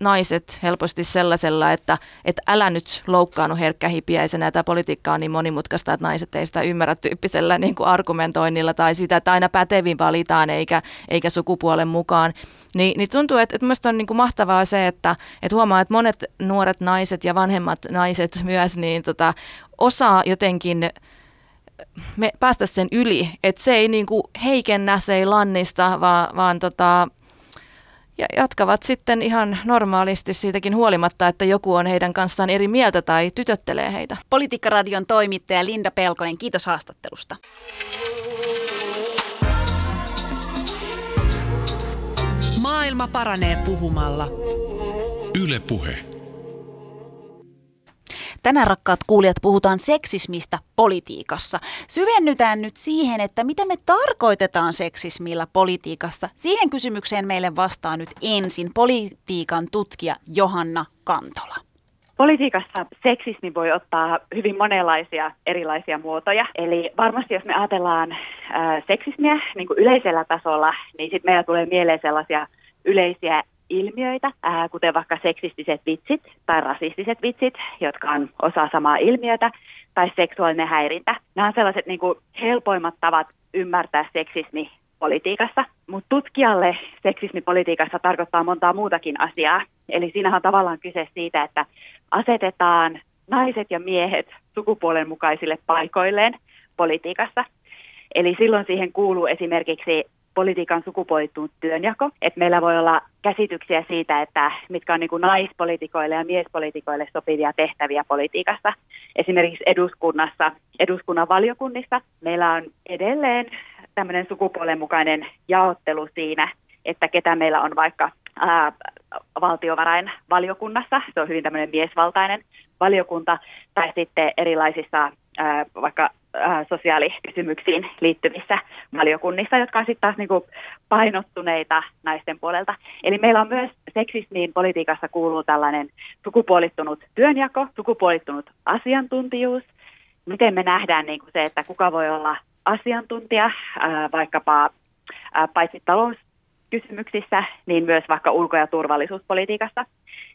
Speaker 3: naiset helposti sellaisella, että, että älä nyt loukkaannu herkkähipiäisenä ja tämä politiikka on niin monimutkaista, että naiset ei sitä ymmärrä tyyppisellä niin kuin argumentoinnilla tai sitä, että aina pätevin valitaan eikä, eikä sukupuolen mukaan. Niin, niin tuntuu, että, että mielestäni on niin kuin mahtavaa se, että, että huomaa, että monet nuoret naiset ja vanhemmat naiset myös niin tota, osaa jotenkin me päästä sen yli, että se ei niin kuin heikennä, se ei lannista, vaan, vaan tota, ja jatkavat sitten ihan normaalisti siitäkin huolimatta, että joku on heidän kanssaan eri mieltä tai tytöttelee heitä.
Speaker 1: Politiikkaradion toimittaja Linda Pelkonen, kiitos haastattelusta.
Speaker 4: Maailma paranee puhumalla.
Speaker 5: Yle Puhe.
Speaker 1: Tänään rakkaat kuulijat puhutaan seksismistä politiikassa. Syvennytään nyt siihen, että mitä me tarkoitetaan seksismillä politiikassa. Siihen kysymykseen meille vastaa nyt ensin politiikan tutkija Johanna Kantola.
Speaker 6: Politiikassa seksismi voi ottaa hyvin monenlaisia erilaisia muotoja. Eli varmasti jos me ajatellaan ää, seksismiä niin kuin yleisellä tasolla, niin sitten meillä tulee mieleen sellaisia yleisiä ilmiöitä, ää, kuten vaikka seksistiset vitsit tai rasistiset vitsit, jotka on osa samaa ilmiötä, tai seksuaalinen häirintä. Nämä on sellaiset niin kuin helpoimmat tavat ymmärtää seksismi politiikassa, mutta tutkijalle seksismi politiikassa tarkoittaa montaa muutakin asiaa. Eli siinähän on tavallaan kyse siitä, että asetetaan naiset ja miehet sukupuolen mukaisille paikoilleen politiikassa. Eli silloin siihen kuuluu esimerkiksi politiikan sukupuolittunut työnjako. Että meillä voi olla käsityksiä siitä, että mitkä on niin kuin naispolitikoille ja miespolitikoille sopivia tehtäviä politiikassa. Esimerkiksi eduskunnassa, eduskunnan valiokunnissa meillä on edelleen tämmöinen sukupuolen mukainen jaottelu siinä, että ketä meillä on vaikka ää, valtiovarainvaliokunnassa, se on hyvin tämmöinen miesvaltainen valiokunta, tai sitten erilaisissa ää, vaikka sosiaalikysymyksiin liittyvissä valiokunnissa, jotka on sitten taas niin kuin painottuneita naisten puolelta. Eli meillä on myös seksismiin politiikassa kuuluu tällainen sukupuolittunut työnjako, sukupuolittunut asiantuntijuus, miten me nähdään niin kuin se, että kuka voi olla asiantuntija ää, vaikkapa ää, paitsi talouskysymyksissä, niin myös vaikka ulko- ja turvallisuuspolitiikassa,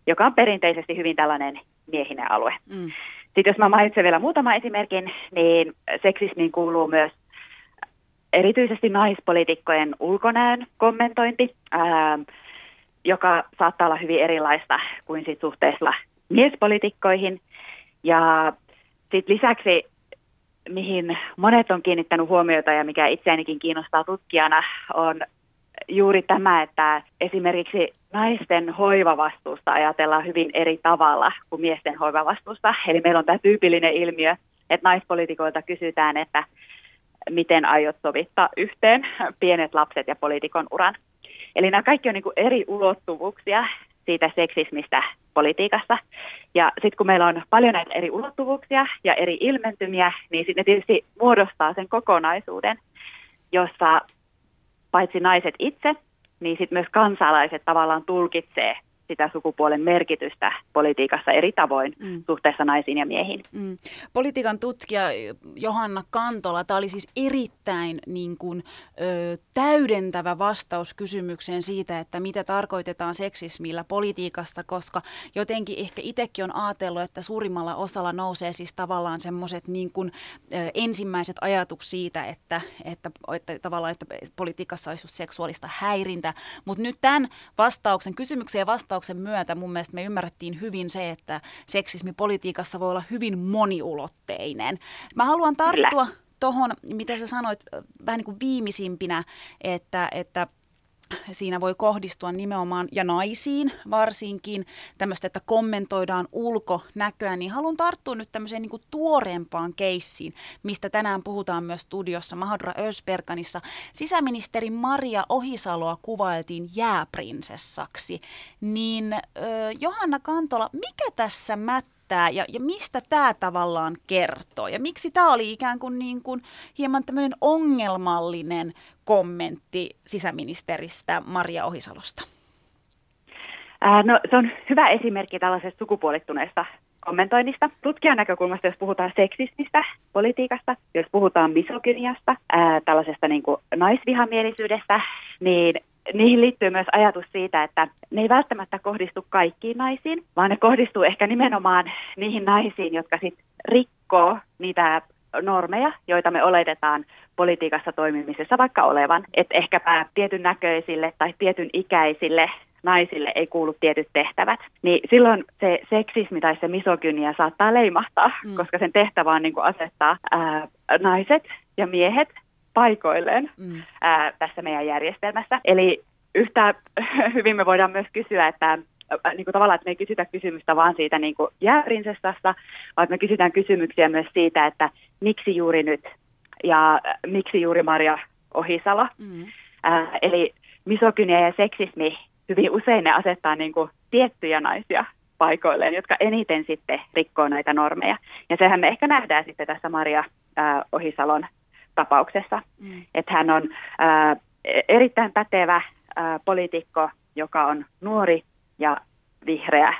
Speaker 6: joka on perinteisesti hyvin tällainen miehinen alue. Mm. Sitten jos mä mainitsen vielä muutama esimerkin, niin seksismiin kuuluu myös erityisesti naispolitiikkojen ulkonäön kommentointi, ää, joka saattaa olla hyvin erilaista kuin sit suhteessa miespolitiikkoihin. Ja sitten lisäksi, mihin monet on kiinnittänyt huomiota ja mikä itseänikin kiinnostaa tutkijana, on juuri tämä, että esimerkiksi naisten hoivavastuusta ajatellaan hyvin eri tavalla kuin miesten hoivavastuusta. Eli meillä on tämä tyypillinen ilmiö, että naispolitikoilta kysytään, että miten aiot sovittaa yhteen pienet lapset ja poliitikon uran. Eli nämä kaikki on niin kuin eri ulottuvuuksia siitä seksismistä politiikassa. Ja sitten kun meillä on paljon näitä eri ulottuvuuksia ja eri ilmentymiä, niin sitten ne tietysti muodostaa sen kokonaisuuden, jossa paitsi naiset itse, niin sitten myös kansalaiset tavallaan tulkitsee sitä sukupuolen merkitystä politiikassa eri tavoin mm. suhteessa naisiin ja miehiin. Mm.
Speaker 1: Politiikan tutkija Johanna Kantola, tämä oli siis erittäin niin kuin, ö, täydentävä vastaus kysymykseen siitä, että mitä tarkoitetaan seksismillä politiikassa, koska jotenkin ehkä itsekin on ajatellut, että suurimmalla osalla nousee siis tavallaan semmoiset niin kuin, ö, ensimmäiset ajatukset siitä, että, että, että tavallaan että politiikassa olisi seksuaalista häirintä, mutta nyt tämän vastauksen, kysymykseen ja vastauksen vastauksen myötä mun mielestä me ymmärrettiin hyvin se, että seksismi politiikassa voi olla hyvin moniulotteinen. Mä haluan tarttua tuohon, mitä sä sanoit vähän niin kuin viimeisimpinä, että, että siinä voi kohdistua nimenomaan ja naisiin varsinkin tämmöistä, että kommentoidaan ulkonäköä, niin haluan tarttua nyt tämmöiseen niin kuin tuoreempaan keissiin, mistä tänään puhutaan myös studiossa Mahadura Ösperkanissa. Sisäministeri Maria Ohisaloa kuvailtiin jääprinsessaksi, niin ö, Johanna Kantola, mikä tässä mättää? ja, ja mistä tämä tavallaan kertoo? Ja miksi tämä oli ikään kuin, niin kuin hieman tämmöinen ongelmallinen kommentti sisäministeristä Maria Ohisalosta?
Speaker 6: Ää, no, se on hyvä esimerkki tällaisesta sukupuolittuneesta kommentoinnista. Tutkijan näkökulmasta, jos puhutaan seksismistä, politiikasta, jos puhutaan misogyniasta, ää, tällaisesta niin kuin naisvihamielisyydestä, niin niihin liittyy myös ajatus siitä, että ne ei välttämättä kohdistu kaikkiin naisiin, vaan ne kohdistuu ehkä nimenomaan niihin naisiin, jotka sitten rikkoo niitä normeja, joita me oletetaan politiikassa toimimisessa vaikka olevan. Että ehkäpä tietyn näköisille tai tietyn ikäisille naisille ei kuulu tietyt tehtävät, niin silloin se seksismi tai se misogynia saattaa leimahtaa, mm. koska sen tehtävä on niin kuin asettaa ää, naiset ja miehet paikoilleen mm. ää, tässä meidän järjestelmässä. Eli yhtä hyvin me voidaan myös kysyä, että niin kuin tavallaan, että me ei kysytä kysymystä vaan siitä niin kuin jääprinsessasta, vaan me kysytään kysymyksiä myös siitä, että miksi juuri nyt ja miksi juuri Maria Ohisalo. Mm. Ää, eli misogynia ja seksismi hyvin usein ne asettaa niin kuin tiettyjä naisia paikoilleen, jotka eniten sitten rikkoo näitä normeja. Ja sehän me ehkä nähdään sitten tässä Maria ää, Ohisalon tapauksessa, mm. että hän on ää, erittäin pätevä ää, poliitikko, joka on nuori ja vihreä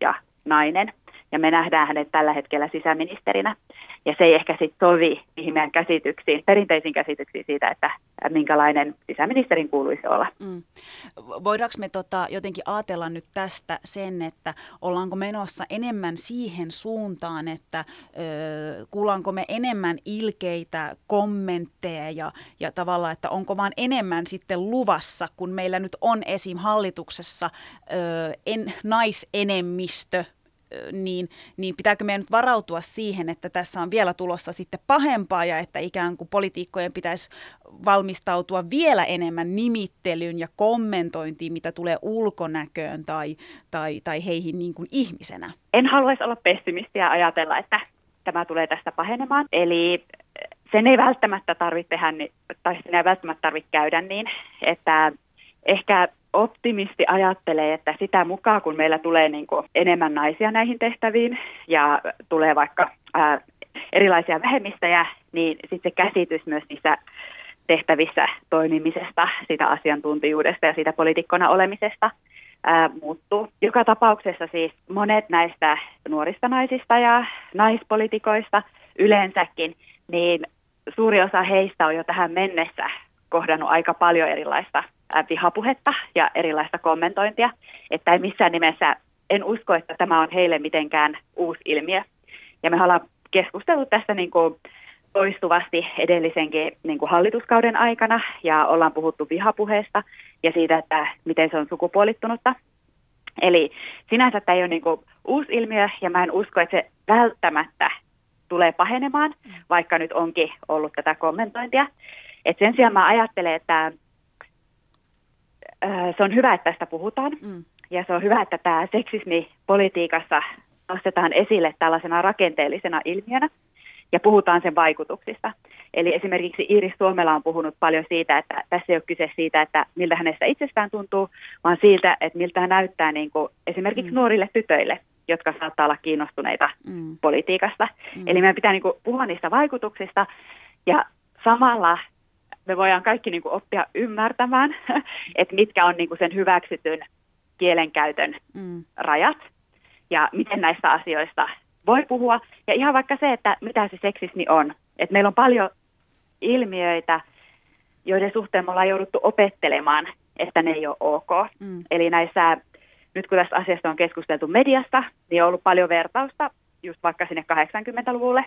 Speaker 6: ja nainen. Ja me nähdään hänet tällä hetkellä sisäministerinä. Ja se ei ehkä sitten sovi niihin meidän käsityksiin, perinteisiin käsityksiin siitä, että minkälainen sisäministerin kuuluisi olla. Mm.
Speaker 1: Voidaanko me tota jotenkin ajatella nyt tästä sen, että ollaanko menossa enemmän siihen suuntaan, että ö, kuullaanko me enemmän ilkeitä kommentteja ja, ja tavallaan, että onko vaan enemmän sitten luvassa, kun meillä nyt on esim. hallituksessa ö, en, naisenemmistö niin, niin pitääkö meidän nyt varautua siihen, että tässä on vielä tulossa sitten pahempaa ja että ikään kuin politiikkojen pitäisi valmistautua vielä enemmän nimittelyyn ja kommentointiin, mitä tulee ulkonäköön tai, tai, tai heihin niin kuin ihmisenä?
Speaker 6: En haluaisi olla pessimistiä ajatella, että tämä tulee tästä pahenemaan. Eli sen ei välttämättä tarvitse tehdä, tai sen ei välttämättä tarvitse käydä niin, että ehkä optimisti ajattelee, että sitä mukaan kun meillä tulee niin kuin enemmän naisia näihin tehtäviin ja tulee vaikka ää, erilaisia vähemmistöjä, niin sitten se käsitys myös niissä tehtävissä toimimisesta, sitä asiantuntijuudesta ja siitä poliitikkona olemisesta ää, muuttuu. Joka tapauksessa siis monet näistä nuorista naisista ja naispolitikoista yleensäkin, niin suuri osa heistä on jo tähän mennessä kohdannut aika paljon erilaista vihapuhetta ja erilaista kommentointia, että ei missään nimessä, en usko, että tämä on heille mitenkään uusi ilmiö. Ja me ollaan keskustellut tästä niin kuin toistuvasti edellisenkin niin kuin hallituskauden aikana ja ollaan puhuttu vihapuheesta ja siitä, että miten se on sukupuolittunutta. Eli sinänsä tämä ei ole niin kuin uusi ilmiö ja mä en usko, että se välttämättä tulee pahenemaan, vaikka nyt onkin ollut tätä kommentointia. Et sen sijaan mä ajattelen, että se on hyvä, että tästä puhutaan. Mm. Ja se on hyvä, että tämä seksismi politiikassa nostetaan esille tällaisena rakenteellisena ilmiönä ja puhutaan sen vaikutuksista. Eli esimerkiksi Iiris Suomela on puhunut paljon siitä, että tässä ei ole kyse siitä, että miltä hänestä itsestään tuntuu, vaan siitä, että miltä hän näyttää niin kuin esimerkiksi mm. nuorille tytöille, jotka saattaa olla kiinnostuneita mm. politiikasta. Mm. Eli meidän pitää niin kuin puhua niistä vaikutuksista ja samalla me voidaan kaikki niin kuin oppia ymmärtämään, että mitkä on niin kuin sen hyväksytyn kielenkäytön mm. rajat ja miten näistä asioista voi puhua. Ja ihan vaikka se, että mitä se seksismi on. Että meillä on paljon ilmiöitä, joiden suhteen me ollaan jouduttu opettelemaan, että ne ei ole ok. Mm. Eli näissä, nyt kun tästä asiasta on keskusteltu mediassa, niin on ollut paljon vertausta just vaikka sinne 80-luvulle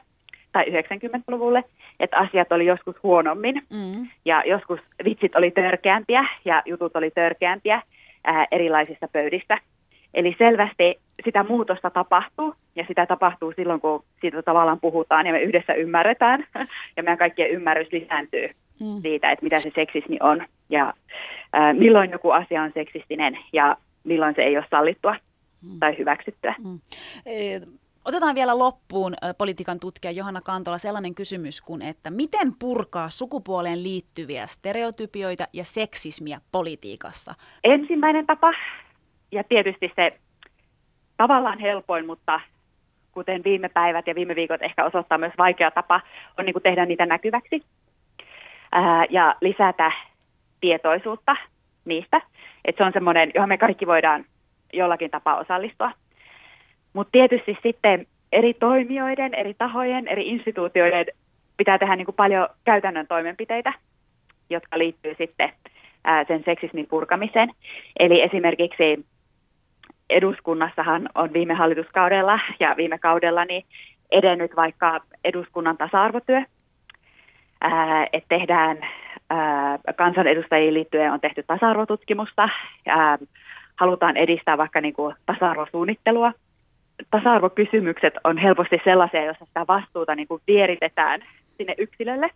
Speaker 6: tai 90-luvulle, että asiat oli joskus huonommin mm. ja joskus vitsit oli törkeämpiä ja jutut oli törkeämpiä ää, erilaisista pöydistä. Eli selvästi sitä muutosta tapahtuu ja sitä tapahtuu silloin, kun siitä tavallaan puhutaan ja me yhdessä ymmärretään ja meidän kaikkien ymmärrys lisääntyy mm. siitä, että mitä se seksismi on ja ää, milloin joku asia on seksistinen ja milloin se ei ole sallittua mm. tai hyväksyttyä. Mm.
Speaker 1: Otetaan vielä loppuun politiikan tutkija Johanna Kantola sellainen kysymys kuin, että miten purkaa sukupuoleen liittyviä stereotypioita ja seksismiä politiikassa?
Speaker 6: Ensimmäinen tapa, ja tietysti se tavallaan helpoin, mutta kuten viime päivät ja viime viikot ehkä osoittaa myös vaikea tapa, on niin kuin tehdä niitä näkyväksi ää, ja lisätä tietoisuutta niistä. Että se on semmoinen, johon me kaikki voidaan jollakin tapaa osallistua. Mutta tietysti sitten eri toimijoiden, eri tahojen, eri instituutioiden pitää tehdä niin kuin paljon käytännön toimenpiteitä, jotka liittyy sitten ää, sen seksismin purkamiseen. Eli esimerkiksi eduskunnassahan on viime hallituskaudella ja viime kaudella niin edennyt vaikka eduskunnan tasa-arvotyö, että tehdään ää, kansanedustajiin liittyen on tehty tasa-arvotutkimusta, ää, halutaan edistää vaikka niin kuin tasa-arvosuunnittelua. Tasa-arvokysymykset on helposti sellaisia, joissa sitä vastuuta niin kuin vieritetään sinne yksilölle.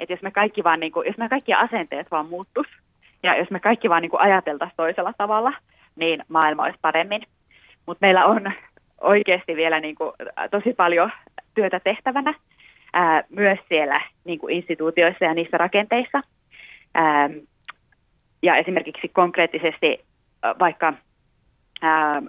Speaker 6: Että jos me kaikki vaan, niin kuin, jos me kaikki asenteet vaan muuttus ja jos me kaikki vaan niin kuin ajateltaisiin toisella tavalla, niin maailma olisi paremmin. Mutta meillä on oikeasti vielä niin kuin, tosi paljon työtä tehtävänä ää, myös siellä niin kuin instituutioissa ja niissä rakenteissa. Ää, ja esimerkiksi konkreettisesti vaikka ää,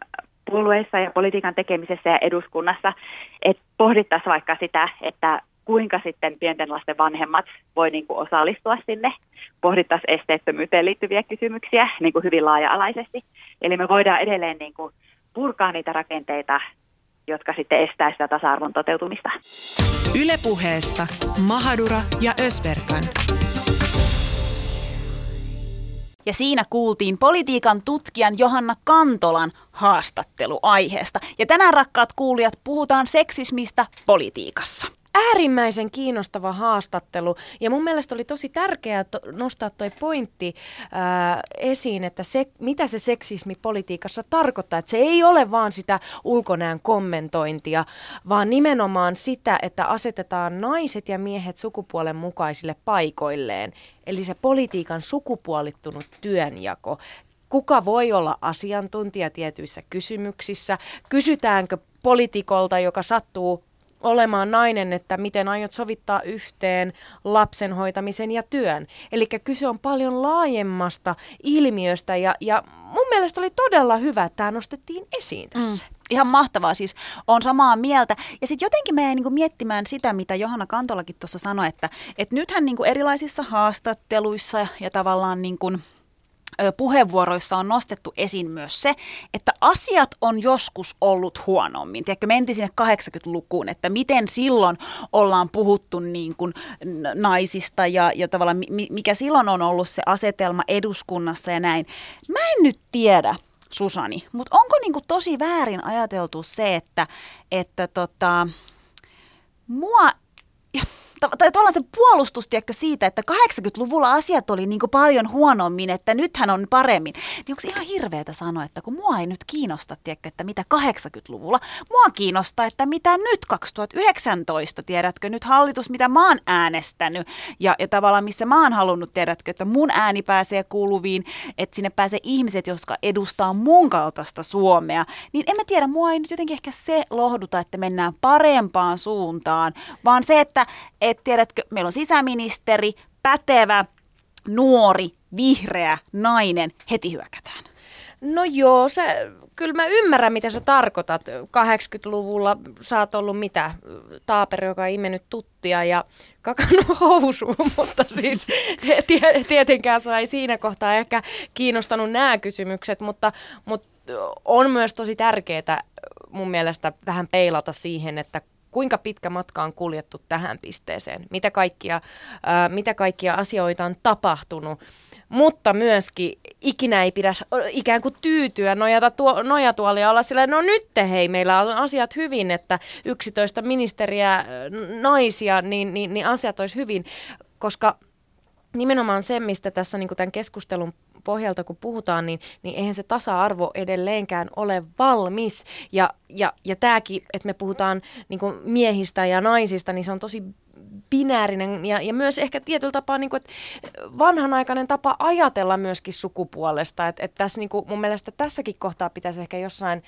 Speaker 6: puolueissa ja politiikan tekemisessä ja eduskunnassa, että pohdittaisiin vaikka sitä, että kuinka sitten pienten lasten vanhemmat voi niin kuin osallistua sinne. Pohdittaisiin esteettömyyteen liittyviä kysymyksiä niin kuin hyvin laaja-alaisesti. Eli me voidaan edelleen niin kuin purkaa niitä rakenteita, jotka sitten estää sitä tasa-arvon toteutumista.
Speaker 4: Ylepuheessa Mahadura ja Ösberkan.
Speaker 1: Ja siinä kuultiin politiikan tutkijan Johanna Kantolan haastattelu aiheesta. Ja tänään rakkaat kuulijat puhutaan seksismistä politiikassa
Speaker 2: äärimmäisen kiinnostava haastattelu ja mun mielestä oli tosi tärkeää to- nostaa toi pointti ää, esiin, että se, mitä se seksismi politiikassa tarkoittaa. Että se ei ole vaan sitä ulkonäön kommentointia, vaan nimenomaan sitä, että asetetaan naiset ja miehet sukupuolen mukaisille paikoilleen. Eli se politiikan sukupuolittunut työnjako kuka voi olla asiantuntija tietyissä kysymyksissä, kysytäänkö politikolta, joka sattuu olemaan nainen, että miten aiot sovittaa yhteen lapsen hoitamisen ja työn. Eli kyse on paljon laajemmasta ilmiöstä ja, ja mun mielestä oli todella hyvä, että tämä nostettiin esiin tässä. Mm.
Speaker 1: Ihan mahtavaa, siis on samaa mieltä. Ja sitten jotenkin me niin miettimään sitä, mitä Johanna Kantolakin tuossa sanoi, että, että nythän niin erilaisissa haastatteluissa ja tavallaan niin kuin, puheenvuoroissa on nostettu esiin myös se, että asiat on joskus ollut huonommin. Tiedätkö, mentiin sinne 80-lukuun, että miten silloin ollaan puhuttu niin kuin naisista ja, ja tavallaan mikä silloin on ollut se asetelma eduskunnassa ja näin. Mä en nyt tiedä, Susani, mutta onko niin kuin tosi väärin ajateltu se, että, että tota, mua tai tavallaan se puolustus tiedätkö, siitä, että 80-luvulla asiat oli niin paljon huonommin, että nythän on paremmin. Niin onko ihan hirveätä sanoa, että kun mua ei nyt kiinnosta, tiedätkö, että mitä 80-luvulla, mua kiinnostaa, että mitä nyt 2019, tiedätkö, nyt hallitus, mitä mä oon äänestänyt ja, ja tavallaan missä mä oon halunnut, tiedätkö, että mun ääni pääsee kuuluviin, että sinne pääsee ihmiset, jotka edustaa mun kaltaista Suomea, niin en mä tiedä, mua ei nyt jotenkin ehkä se lohduta, että mennään parempaan suuntaan, vaan se, että että tiedätkö, meillä on sisäministeri, pätevä, nuori, vihreä nainen, heti hyökätään.
Speaker 2: No joo, se, kyllä mä ymmärrän, mitä sä tarkoitat. 80-luvulla sä oot ollut mitä? Taaperi, joka on imennyt tuttia ja kakannut housuun, mutta siis tietenkään sua ei siinä kohtaa ehkä kiinnostanut nämä kysymykset, mutta, mutta on myös tosi tärkeää mun mielestä vähän peilata siihen, että kuinka pitkä matka on kuljettu tähän pisteeseen, mitä kaikkia, ää, mitä kaikkia asioita on tapahtunut, mutta myöskin ikinä ei pidä ikään kuin tyytyä, nojata tuo, nojatuolia olla sillä, no nyt hei, meillä on asiat hyvin, että 11 ministeriä naisia, niin, niin, niin asiat olisi hyvin, koska nimenomaan se, mistä tässä niin tämän keskustelun pohjalta kun puhutaan, niin, niin eihän se tasa-arvo edelleenkään ole valmis. Ja, ja, ja tämäkin, että me puhutaan niin miehistä ja naisista, niin se on tosi binäärinen ja, ja myös ehkä tietyllä tapaa niin kuin, että vanhanaikainen tapa ajatella myöskin sukupuolesta. Että et tässä niin kuin, mun mielestä tässäkin kohtaa pitäisi ehkä jossain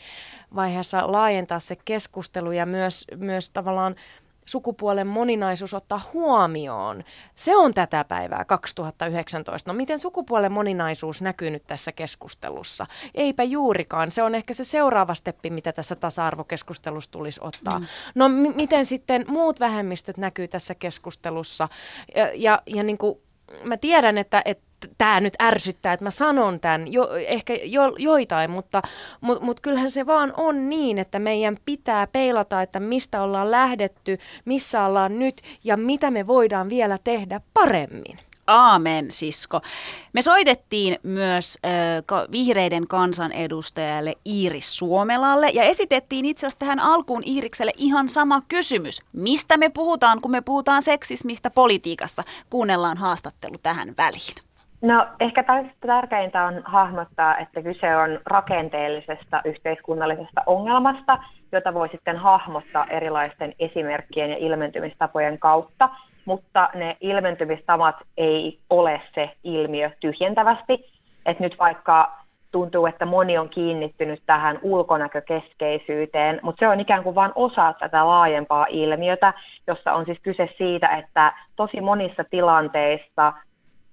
Speaker 2: vaiheessa laajentaa se keskustelu ja myös, myös tavallaan sukupuolen moninaisuus ottaa huomioon. Se on tätä päivää 2019. No miten sukupuolen moninaisuus näkyy nyt tässä keskustelussa? Eipä juurikaan. Se on ehkä se seuraava steppi, mitä tässä tasa-arvokeskustelussa tulisi ottaa. Mm. No m- miten sitten muut vähemmistöt näkyy tässä keskustelussa? Ja, ja, ja niin kuin mä tiedän, että, että tämä nyt ärsyttää, että mä sanon tämän, jo, ehkä jo, joitain, mutta mut, mut kyllähän se vaan on niin, että meidän pitää peilata, että mistä ollaan lähdetty, missä ollaan nyt ja mitä me voidaan vielä tehdä paremmin.
Speaker 1: Aamen, sisko. Me soitettiin myös äh, vihreiden kansanedustajalle Iiris Suomelalle ja esitettiin itse asiassa tähän alkuun Iirikselle ihan sama kysymys. Mistä me puhutaan, kun me puhutaan seksismistä politiikassa? Kuunnellaan haastattelu tähän väliin.
Speaker 7: No ehkä tärkeintä on hahmottaa, että kyse on rakenteellisesta yhteiskunnallisesta ongelmasta, jota voi sitten hahmottaa erilaisten esimerkkien ja ilmentymistapojen kautta, mutta ne ilmentymistavat ei ole se ilmiö tyhjentävästi. Et nyt vaikka tuntuu, että moni on kiinnittynyt tähän ulkonäkökeskeisyyteen, mutta se on ikään kuin vain osa tätä laajempaa ilmiötä, jossa on siis kyse siitä, että tosi monissa tilanteissa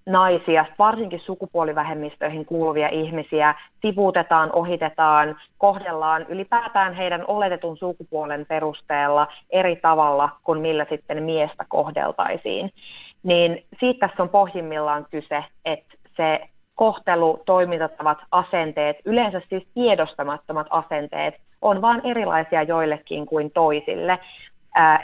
Speaker 7: naisia, varsinkin sukupuolivähemmistöihin kuuluvia ihmisiä, sivuutetaan, ohitetaan, kohdellaan ylipäätään heidän oletetun sukupuolen perusteella eri tavalla kuin millä sitten miestä kohdeltaisiin. Niin siitä tässä on pohjimmillaan kyse, että se kohtelu, toimintatavat, asenteet, yleensä siis tiedostamattomat asenteet, on vain erilaisia joillekin kuin toisille.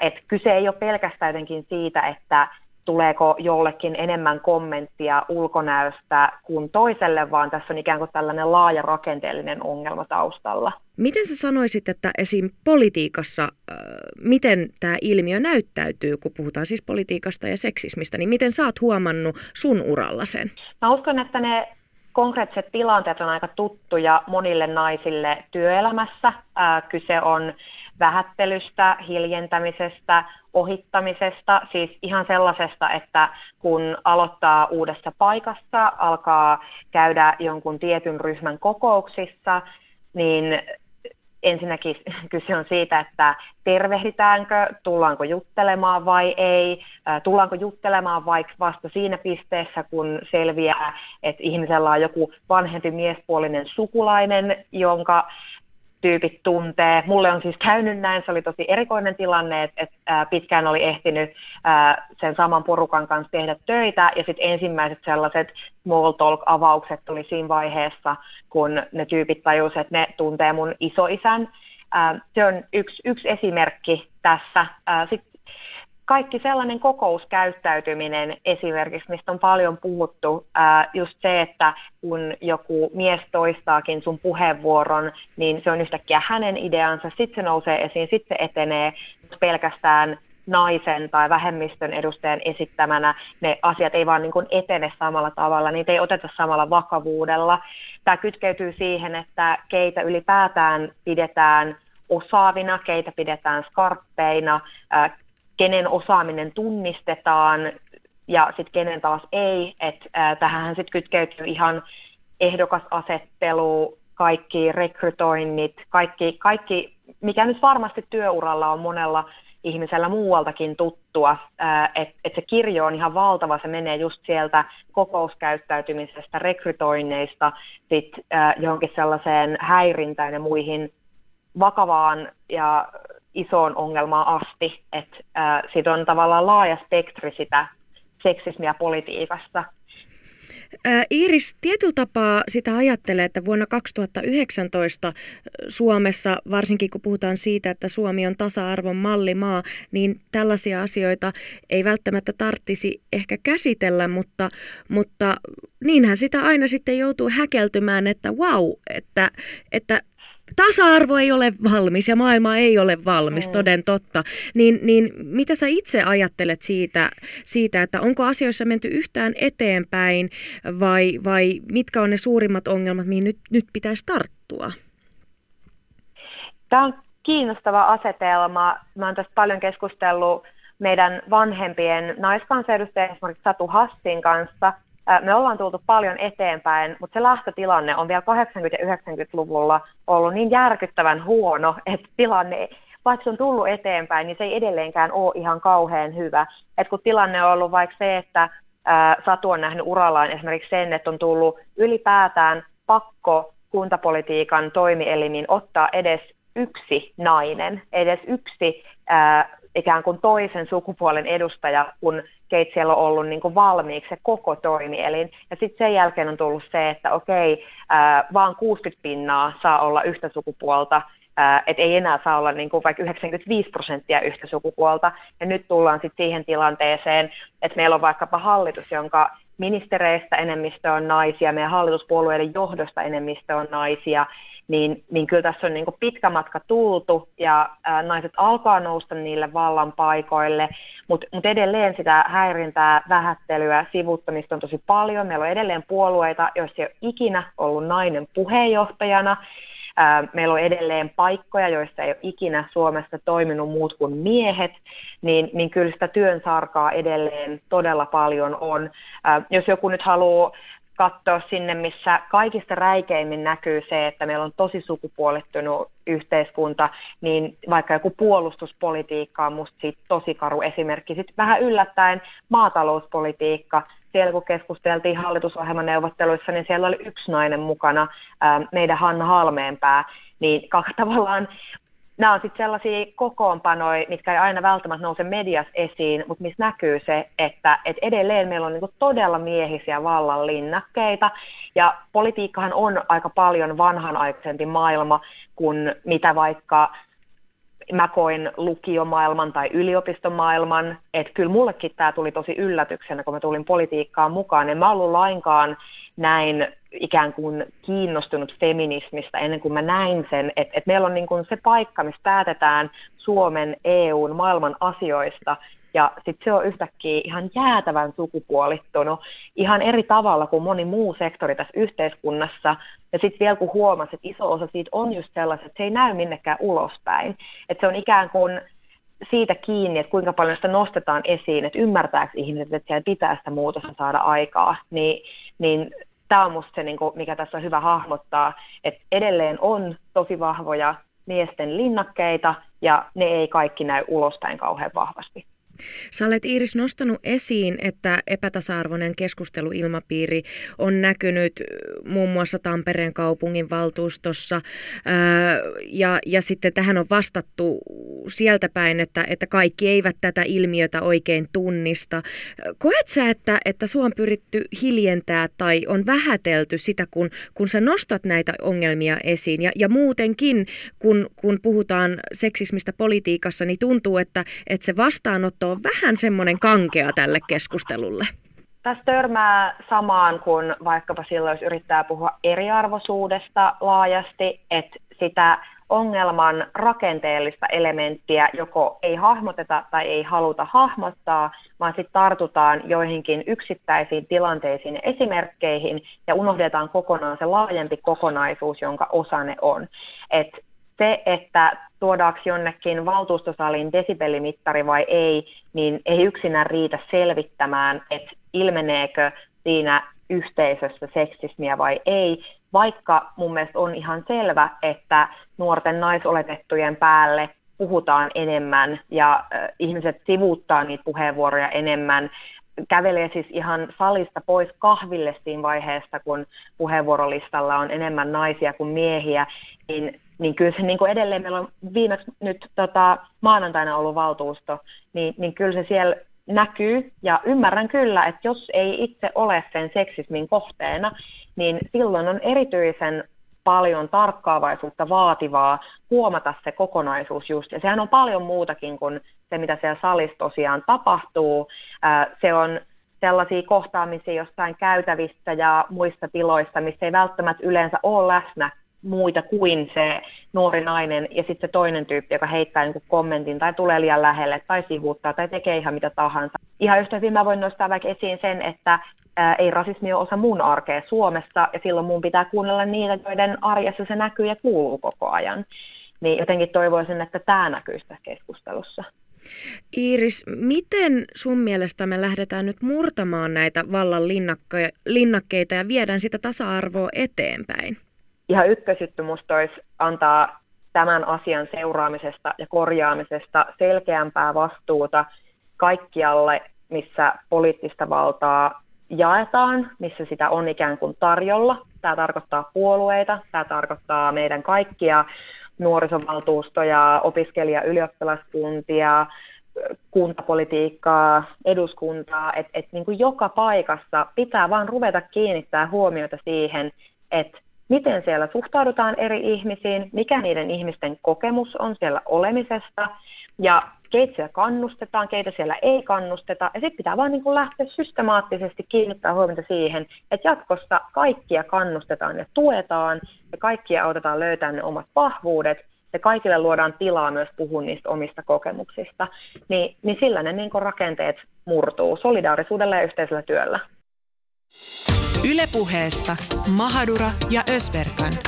Speaker 7: Et kyse ei ole pelkästään jotenkin siitä, että tuleeko jollekin enemmän kommenttia ulkonäöstä kuin toiselle, vaan tässä on ikään kuin tällainen laaja rakenteellinen ongelma taustalla.
Speaker 2: Miten sä sanoisit, että esim. politiikassa, äh, miten tämä ilmiö näyttäytyy, kun puhutaan siis politiikasta ja seksismistä, niin miten sä oot huomannut sun uralla sen?
Speaker 7: Mä uskon, että ne konkreettiset tilanteet on aika tuttuja monille naisille työelämässä. Äh, kyse on vähättelystä, hiljentämisestä, ohittamisesta, siis ihan sellaisesta, että kun aloittaa uudessa paikassa, alkaa käydä jonkun tietyn ryhmän kokouksissa, niin ensinnäkin kyse on siitä, että tervehditäänkö, tullaanko juttelemaan vai ei, tullaanko juttelemaan vaikka vasta siinä pisteessä, kun selviää, että ihmisellä on joku vanhempi miespuolinen sukulainen, jonka tyypit tuntee. Mulle on siis käynyt näin, se oli tosi erikoinen tilanne, että, pitkään oli ehtinyt sen saman porukan kanssa tehdä töitä, ja sitten ensimmäiset sellaiset small talk-avaukset tuli siinä vaiheessa, kun ne tyypit tajusivat, että ne tuntee mun isoisän. Se on yksi, yksi esimerkki tässä. Sitten kaikki sellainen kokouskäyttäytyminen esimerkiksi, mistä on paljon puhuttu, just se, että kun joku mies toistaakin sun puheenvuoron, niin se on yhtäkkiä hänen ideansa, sitten se nousee esiin, sitten se etenee pelkästään naisen tai vähemmistön edustajan esittämänä ne asiat ei vaan niin kuin etene samalla tavalla, niitä ei oteta samalla vakavuudella. Tämä kytkeytyy siihen, että keitä ylipäätään pidetään osaavina, keitä pidetään skarppeina, kenen osaaminen tunnistetaan ja sitten kenen taas ei. että äh, tähän sitten kytkeytyy ihan ehdokasasettelu, kaikki rekrytoinnit, kaikki, kaikki, mikä nyt varmasti työuralla on monella ihmisellä muualtakin tuttua, että et se kirjo on ihan valtava, se menee just sieltä kokouskäyttäytymisestä, rekrytoinneista, sit äh, johonkin sellaiseen häirintään ja muihin vakavaan ja isoon ongelmaan asti, että äh, siitä on tavallaan laaja spektri sitä seksismiä politiikassa.
Speaker 2: Iiris, tietyllä tapaa sitä ajattelee, että vuonna 2019 Suomessa, varsinkin kun puhutaan siitä, että Suomi on tasa-arvon mallimaa, niin tällaisia asioita ei välttämättä tarttisi ehkä käsitellä, mutta, mutta niinhän sitä aina sitten joutuu häkeltymään, että wow, että, että tasa-arvo ei ole valmis ja maailma ei ole valmis, mm. toden totta. Niin, niin mitä sä itse ajattelet siitä, siitä, että onko asioissa menty yhtään eteenpäin vai, vai mitkä on ne suurimmat ongelmat, mihin nyt, nyt pitäisi tarttua?
Speaker 7: Tämä on kiinnostava asetelma. Mä oon tästä paljon keskustellut meidän vanhempien naiskansanedustajien, esimerkiksi Satu Hassin kanssa – me ollaan tultu paljon eteenpäin, mutta se lähtötilanne on vielä 80- ja 90-luvulla ollut niin järkyttävän huono, että tilanne, vaikka se on tullut eteenpäin, niin se ei edelleenkään ole ihan kauhean hyvä. Et kun tilanne on ollut vaikka se, että ää, Satu on nähnyt urallaan esimerkiksi sen, että on tullut ylipäätään pakko kuntapolitiikan toimielimiin ottaa edes yksi nainen, edes yksi ää, ikään kuin toisen sukupuolen edustaja, kun siellä on ollut niin kuin valmiiksi se koko toimielin. Ja sitten sen jälkeen on tullut se, että okei, ää, vaan 60 pinnaa saa olla yhtä sukupuolta että ei enää saa olla niin kuin vaikka 95 prosenttia yhtä sukupuolta. Ja nyt tullaan sitten siihen tilanteeseen, että meillä on vaikkapa hallitus, jonka ministereistä enemmistö on naisia, meidän hallituspuolueiden johdosta enemmistö on naisia, niin, niin kyllä tässä on niin kuin pitkä matka tultu ja ää, naiset alkaa nousta niille vallan paikoille, mutta mut edelleen sitä häirintää, vähättelyä, sivuttamista on tosi paljon. Meillä on edelleen puolueita, joissa ei ole ikinä ollut nainen puheenjohtajana, Meillä on edelleen paikkoja, joissa ei ole ikinä Suomessa toiminut muut kuin miehet, niin, niin kyllä sitä työn sarkaa edelleen todella paljon on. Jos joku nyt haluaa katsoa sinne, missä kaikista räikeimmin näkyy se, että meillä on tosi sukupuolittunut yhteiskunta, niin vaikka joku puolustuspolitiikka on musta siitä tosi karu esimerkki. Sitten vähän yllättäen maatalouspolitiikka, siellä kun keskusteltiin hallitusohjelman neuvotteluissa, niin siellä oli yksi nainen mukana, meidän Hanna Halmeenpää, niin tavallaan nämä on sitten sellaisia kokoonpanoja, mitkä ei aina välttämättä nouse mediassa esiin, mutta missä näkyy se, että, että edelleen meillä on niinku todella miehisiä vallan linnakkeita, ja politiikkahan on aika paljon vanhanaikaisempi maailma kuin mitä vaikka mä koin lukiomaailman tai yliopistomaailman, että kyllä mullekin tämä tuli tosi yllätyksenä, kun mä tulin politiikkaan mukaan. En mä ollut lainkaan näin ikään kuin kiinnostunut feminismistä ennen kuin mä näin sen, että, että meillä on niin kuin se paikka, missä päätetään Suomen, EUn, maailman asioista, ja sitten se on yhtäkkiä ihan jäätävän sukupuolittunut ihan eri tavalla kuin moni muu sektori tässä yhteiskunnassa. Ja sitten vielä kun huomasi, että iso osa siitä on just sellaiset, että se ei näy minnekään ulospäin. Että se on ikään kuin siitä kiinni, että kuinka paljon sitä nostetaan esiin, että ymmärtääkö ihmiset, että siellä pitää sitä muutosta saada aikaa, niin, niin tämä on musta se, niin kuin, mikä tässä on hyvä hahmottaa, että edelleen on tosi vahvoja miesten linnakkeita, ja ne ei kaikki näy ulospäin kauhean vahvasti.
Speaker 2: Sä olet Iiris nostanut esiin, että epätasa-arvoinen keskusteluilmapiiri on näkynyt muun muassa Tampereen kaupungin valtuustossa ja, ja sitten tähän on vastattu sieltä päin, että, että kaikki eivät tätä ilmiötä oikein tunnista. Koet sä, että, että sua on pyritty hiljentää tai on vähätelty sitä, kun, kun sä nostat näitä ongelmia esiin ja, ja muutenkin, kun, kun puhutaan seksismistä politiikassa, niin tuntuu, että, että se vastaanotto on vähän semmoinen kankea tälle keskustelulle.
Speaker 7: Tässä törmää samaan kuin vaikkapa silloin, jos yrittää puhua eriarvoisuudesta laajasti, että sitä ongelman rakenteellista elementtiä joko ei hahmoteta tai ei haluta hahmottaa, vaan sitten tartutaan joihinkin yksittäisiin tilanteisiin ja esimerkkeihin ja unohdetaan kokonaan se laajempi kokonaisuus, jonka osa ne on. Et se, että tuodaanko jonnekin valtuustosaliin desibelimittari vai ei, niin ei yksinään riitä selvittämään, että ilmeneekö siinä yhteisössä seksismiä vai ei, vaikka mun mielestä on ihan selvä, että nuorten naisoletettujen päälle puhutaan enemmän ja ihmiset sivuuttaa niitä puheenvuoroja enemmän, kävelee siis ihan salista pois kahville siinä vaiheessa, kun puheenvuorolistalla on enemmän naisia kuin miehiä, niin niin kyllä se niin kuin edelleen, meillä on viimeksi nyt tota, maanantaina ollut valtuusto, niin, niin kyllä se siellä näkyy, ja ymmärrän kyllä, että jos ei itse ole sen seksismin kohteena, niin silloin on erityisen paljon tarkkaavaisuutta vaativaa huomata se kokonaisuus just, ja sehän on paljon muutakin kuin se, mitä siellä salissa tosiaan tapahtuu. Se on sellaisia kohtaamisia jossain käytävissä ja muissa tiloissa, missä ei välttämättä yleensä ole läsnä muita kuin se nuori nainen ja sitten se toinen tyyppi, joka heittää niin kommentin tai tulee liian lähelle tai sivuuttaa tai tekee ihan mitä tahansa. Ihan yhtä hyvin mä voin nostaa vaikka esiin sen, että ää, ei rasismi ole osa mun arkea Suomessa ja silloin mun pitää kuunnella niitä, joiden arjessa se näkyy ja kuuluu koko ajan. Niin jotenkin toivoisin, että tämä näkyisi tässä keskustelussa.
Speaker 2: Iiris, miten sun mielestä me lähdetään nyt murtamaan näitä vallan linnakkeita ja viedään sitä tasa-arvoa eteenpäin?
Speaker 7: Ihan ykkösjuttu musta olisi antaa tämän asian seuraamisesta ja korjaamisesta selkeämpää vastuuta kaikkialle, missä poliittista valtaa jaetaan, missä sitä on ikään kuin tarjolla. Tämä tarkoittaa puolueita, tämä tarkoittaa meidän kaikkia nuorisovaltuustoja, opiskelija- ylioppilaskuntia, kuntapolitiikkaa, eduskuntaa, että et niin kuin joka paikassa pitää vaan ruveta kiinnittää huomiota siihen, että miten siellä suhtaudutaan eri ihmisiin, mikä niiden ihmisten kokemus on siellä olemisesta ja keitä siellä kannustetaan, keitä siellä ei kannusteta. Ja sitten pitää vaan niin kuin lähteä systemaattisesti kiinnittää huomiota siihen, että jatkossa kaikkia kannustetaan ja tuetaan ja kaikkia autetaan löytämään ne omat vahvuudet ja kaikille luodaan tilaa myös puhua niistä omista kokemuksista, niin, niin sillä ne niin rakenteet murtuu solidaarisuudella ja yhteisellä työllä.
Speaker 4: Ylepuheessa Mahadura ja Ösberkan.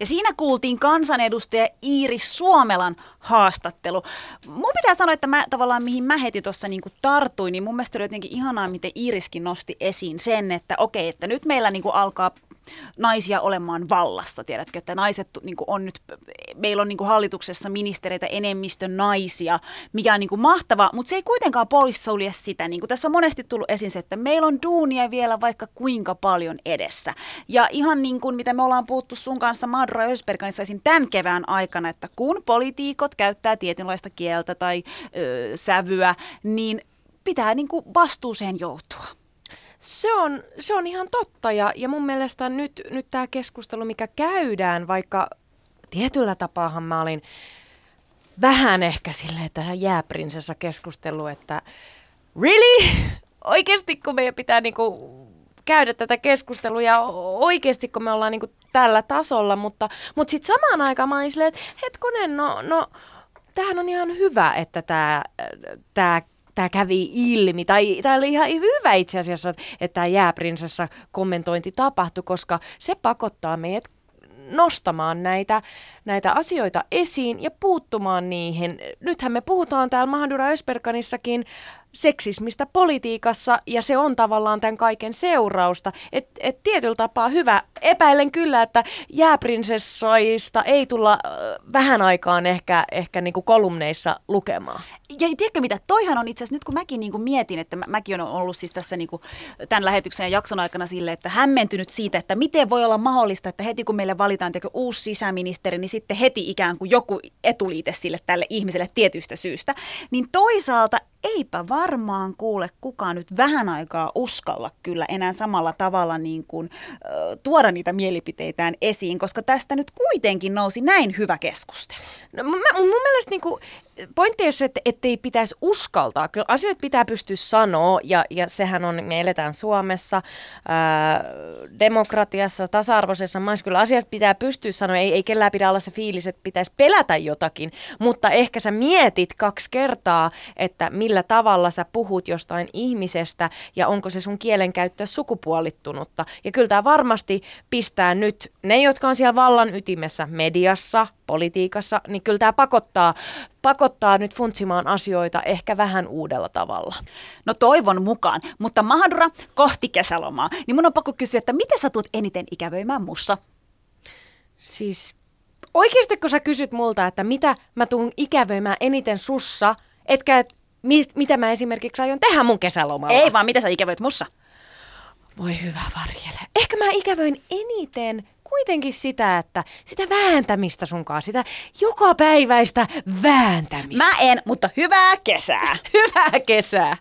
Speaker 1: Ja siinä kuultiin kansanedustaja Iiris Suomelan haastattelu. Mun pitää sanoa, että mä tavallaan mihin mä heti tuossa niinku tartuin, niin mun mielestä oli jotenkin ihanaa, miten Iiriskin nosti esiin sen, että okei, että nyt meillä niinku alkaa naisia olemaan vallassa, tiedätkö, että naiset niin on nyt, meillä on niin hallituksessa ministereitä enemmistö naisia, mikä on niin mahtava, mutta se ei kuitenkaan poissulje sitä, niin kuin tässä on monesti tullut esiin se, että meillä on duunia vielä vaikka kuinka paljon edessä. Ja ihan niin kuin mitä me ollaan puhuttu sun kanssa Madra Ösberganissa tämän kevään aikana, että kun politiikot käyttää tietynlaista kieltä tai ö, sävyä, niin pitää niin kuin vastuuseen joutua.
Speaker 2: Se on, se on ihan totta ja, ja mun mielestä nyt, nyt tämä keskustelu, mikä käydään, vaikka tietyllä tapaahan mä olin vähän ehkä silleen tähän jääprinsessa keskustelu, että really? Oikeasti kun meidän pitää niinku käydä tätä keskustelua ja oikeasti kun me ollaan niinku tällä tasolla, mutta, mutta sitten samaan aikaan mä olin silleen, että hetkonen, no, no tämähän on ihan hyvä, että tämä tää tämä kävi ilmi, tai tämä oli ihan hyvä itse asiassa, että tämä jääprinsessa kommentointi tapahtui, koska se pakottaa meidät nostamaan näitä, näitä asioita esiin ja puuttumaan niihin. Nythän me puhutaan täällä Mahdura Ösperkanissakin seksismistä politiikassa ja se on tavallaan tämän kaiken seurausta. Et, et tietyllä tapaa hyvä. Epäilen kyllä, että jääprinsessoista ei tulla äh, vähän aikaan ehkä, ehkä niinku kolumneissa lukemaan.
Speaker 1: Ja tiedätkö mitä, toihan on itse asiassa nyt kun mäkin niinku mietin, että mä, mäkin olen ollut siis tässä niinku tämän lähetyksen ja jakson aikana sille, että hämmentynyt siitä, että miten voi olla mahdollista, että heti kun meille valitaan teko uusi sisäministeri, niin sitten heti ikään kuin joku etuliite sille tälle ihmiselle tietystä syystä. Niin toisaalta eipä varmaan kuule kukaan nyt vähän aikaa uskalla kyllä enää samalla tavalla niin kuin, äh, tuoda niitä mielipiteitään esiin, koska tästä nyt kuitenkin nousi näin hyvä keskustelu.
Speaker 2: No, mä, mun mielestä niin kuin, pointti on se, että ettei pitäisi uskaltaa. Kyllä asioita pitää pystyä sanoa, ja, ja sehän on, me eletään Suomessa, ää, demokratiassa, tasa-arvoisessa maassa. Kyllä asiat pitää pystyä sanoa, ei, ei kellään pidä olla se fiilis, että pitäisi pelätä jotakin, mutta ehkä sä mietit kaksi kertaa, että millä tavalla sä puhut jostain ihmisestä, ja onko se sun kielenkäyttö sukupuolittunutta. Ja kyllä tämä varmasti pistää nyt ne, jotka on siellä vallan ytimessä mediassa, politiikassa, niin kyllä tämä pakottaa, pakottaa nyt funtsimaan asioita ehkä vähän uudella tavalla.
Speaker 1: No toivon mukaan, mutta Mahadura kohti kesälomaa, niin mun on pakko kysyä, että mitä sä tulet eniten ikävöimään mussa?
Speaker 2: Siis oikeasti kun sä kysyt multa, että mitä mä tuun ikävöimään eniten sussa, etkä et, mi, mitä mä esimerkiksi aion tehdä mun kesälomalla?
Speaker 1: Ei vaan, mitä sä ikävöit mussa?
Speaker 2: Voi hyvä varjele. Ehkä mä ikävöin eniten kuitenkin sitä, että sitä vääntämistä sunkaan, sitä joka päiväistä vääntämistä.
Speaker 1: Mä en, mutta hyvää kesää.
Speaker 2: hyvää kesää.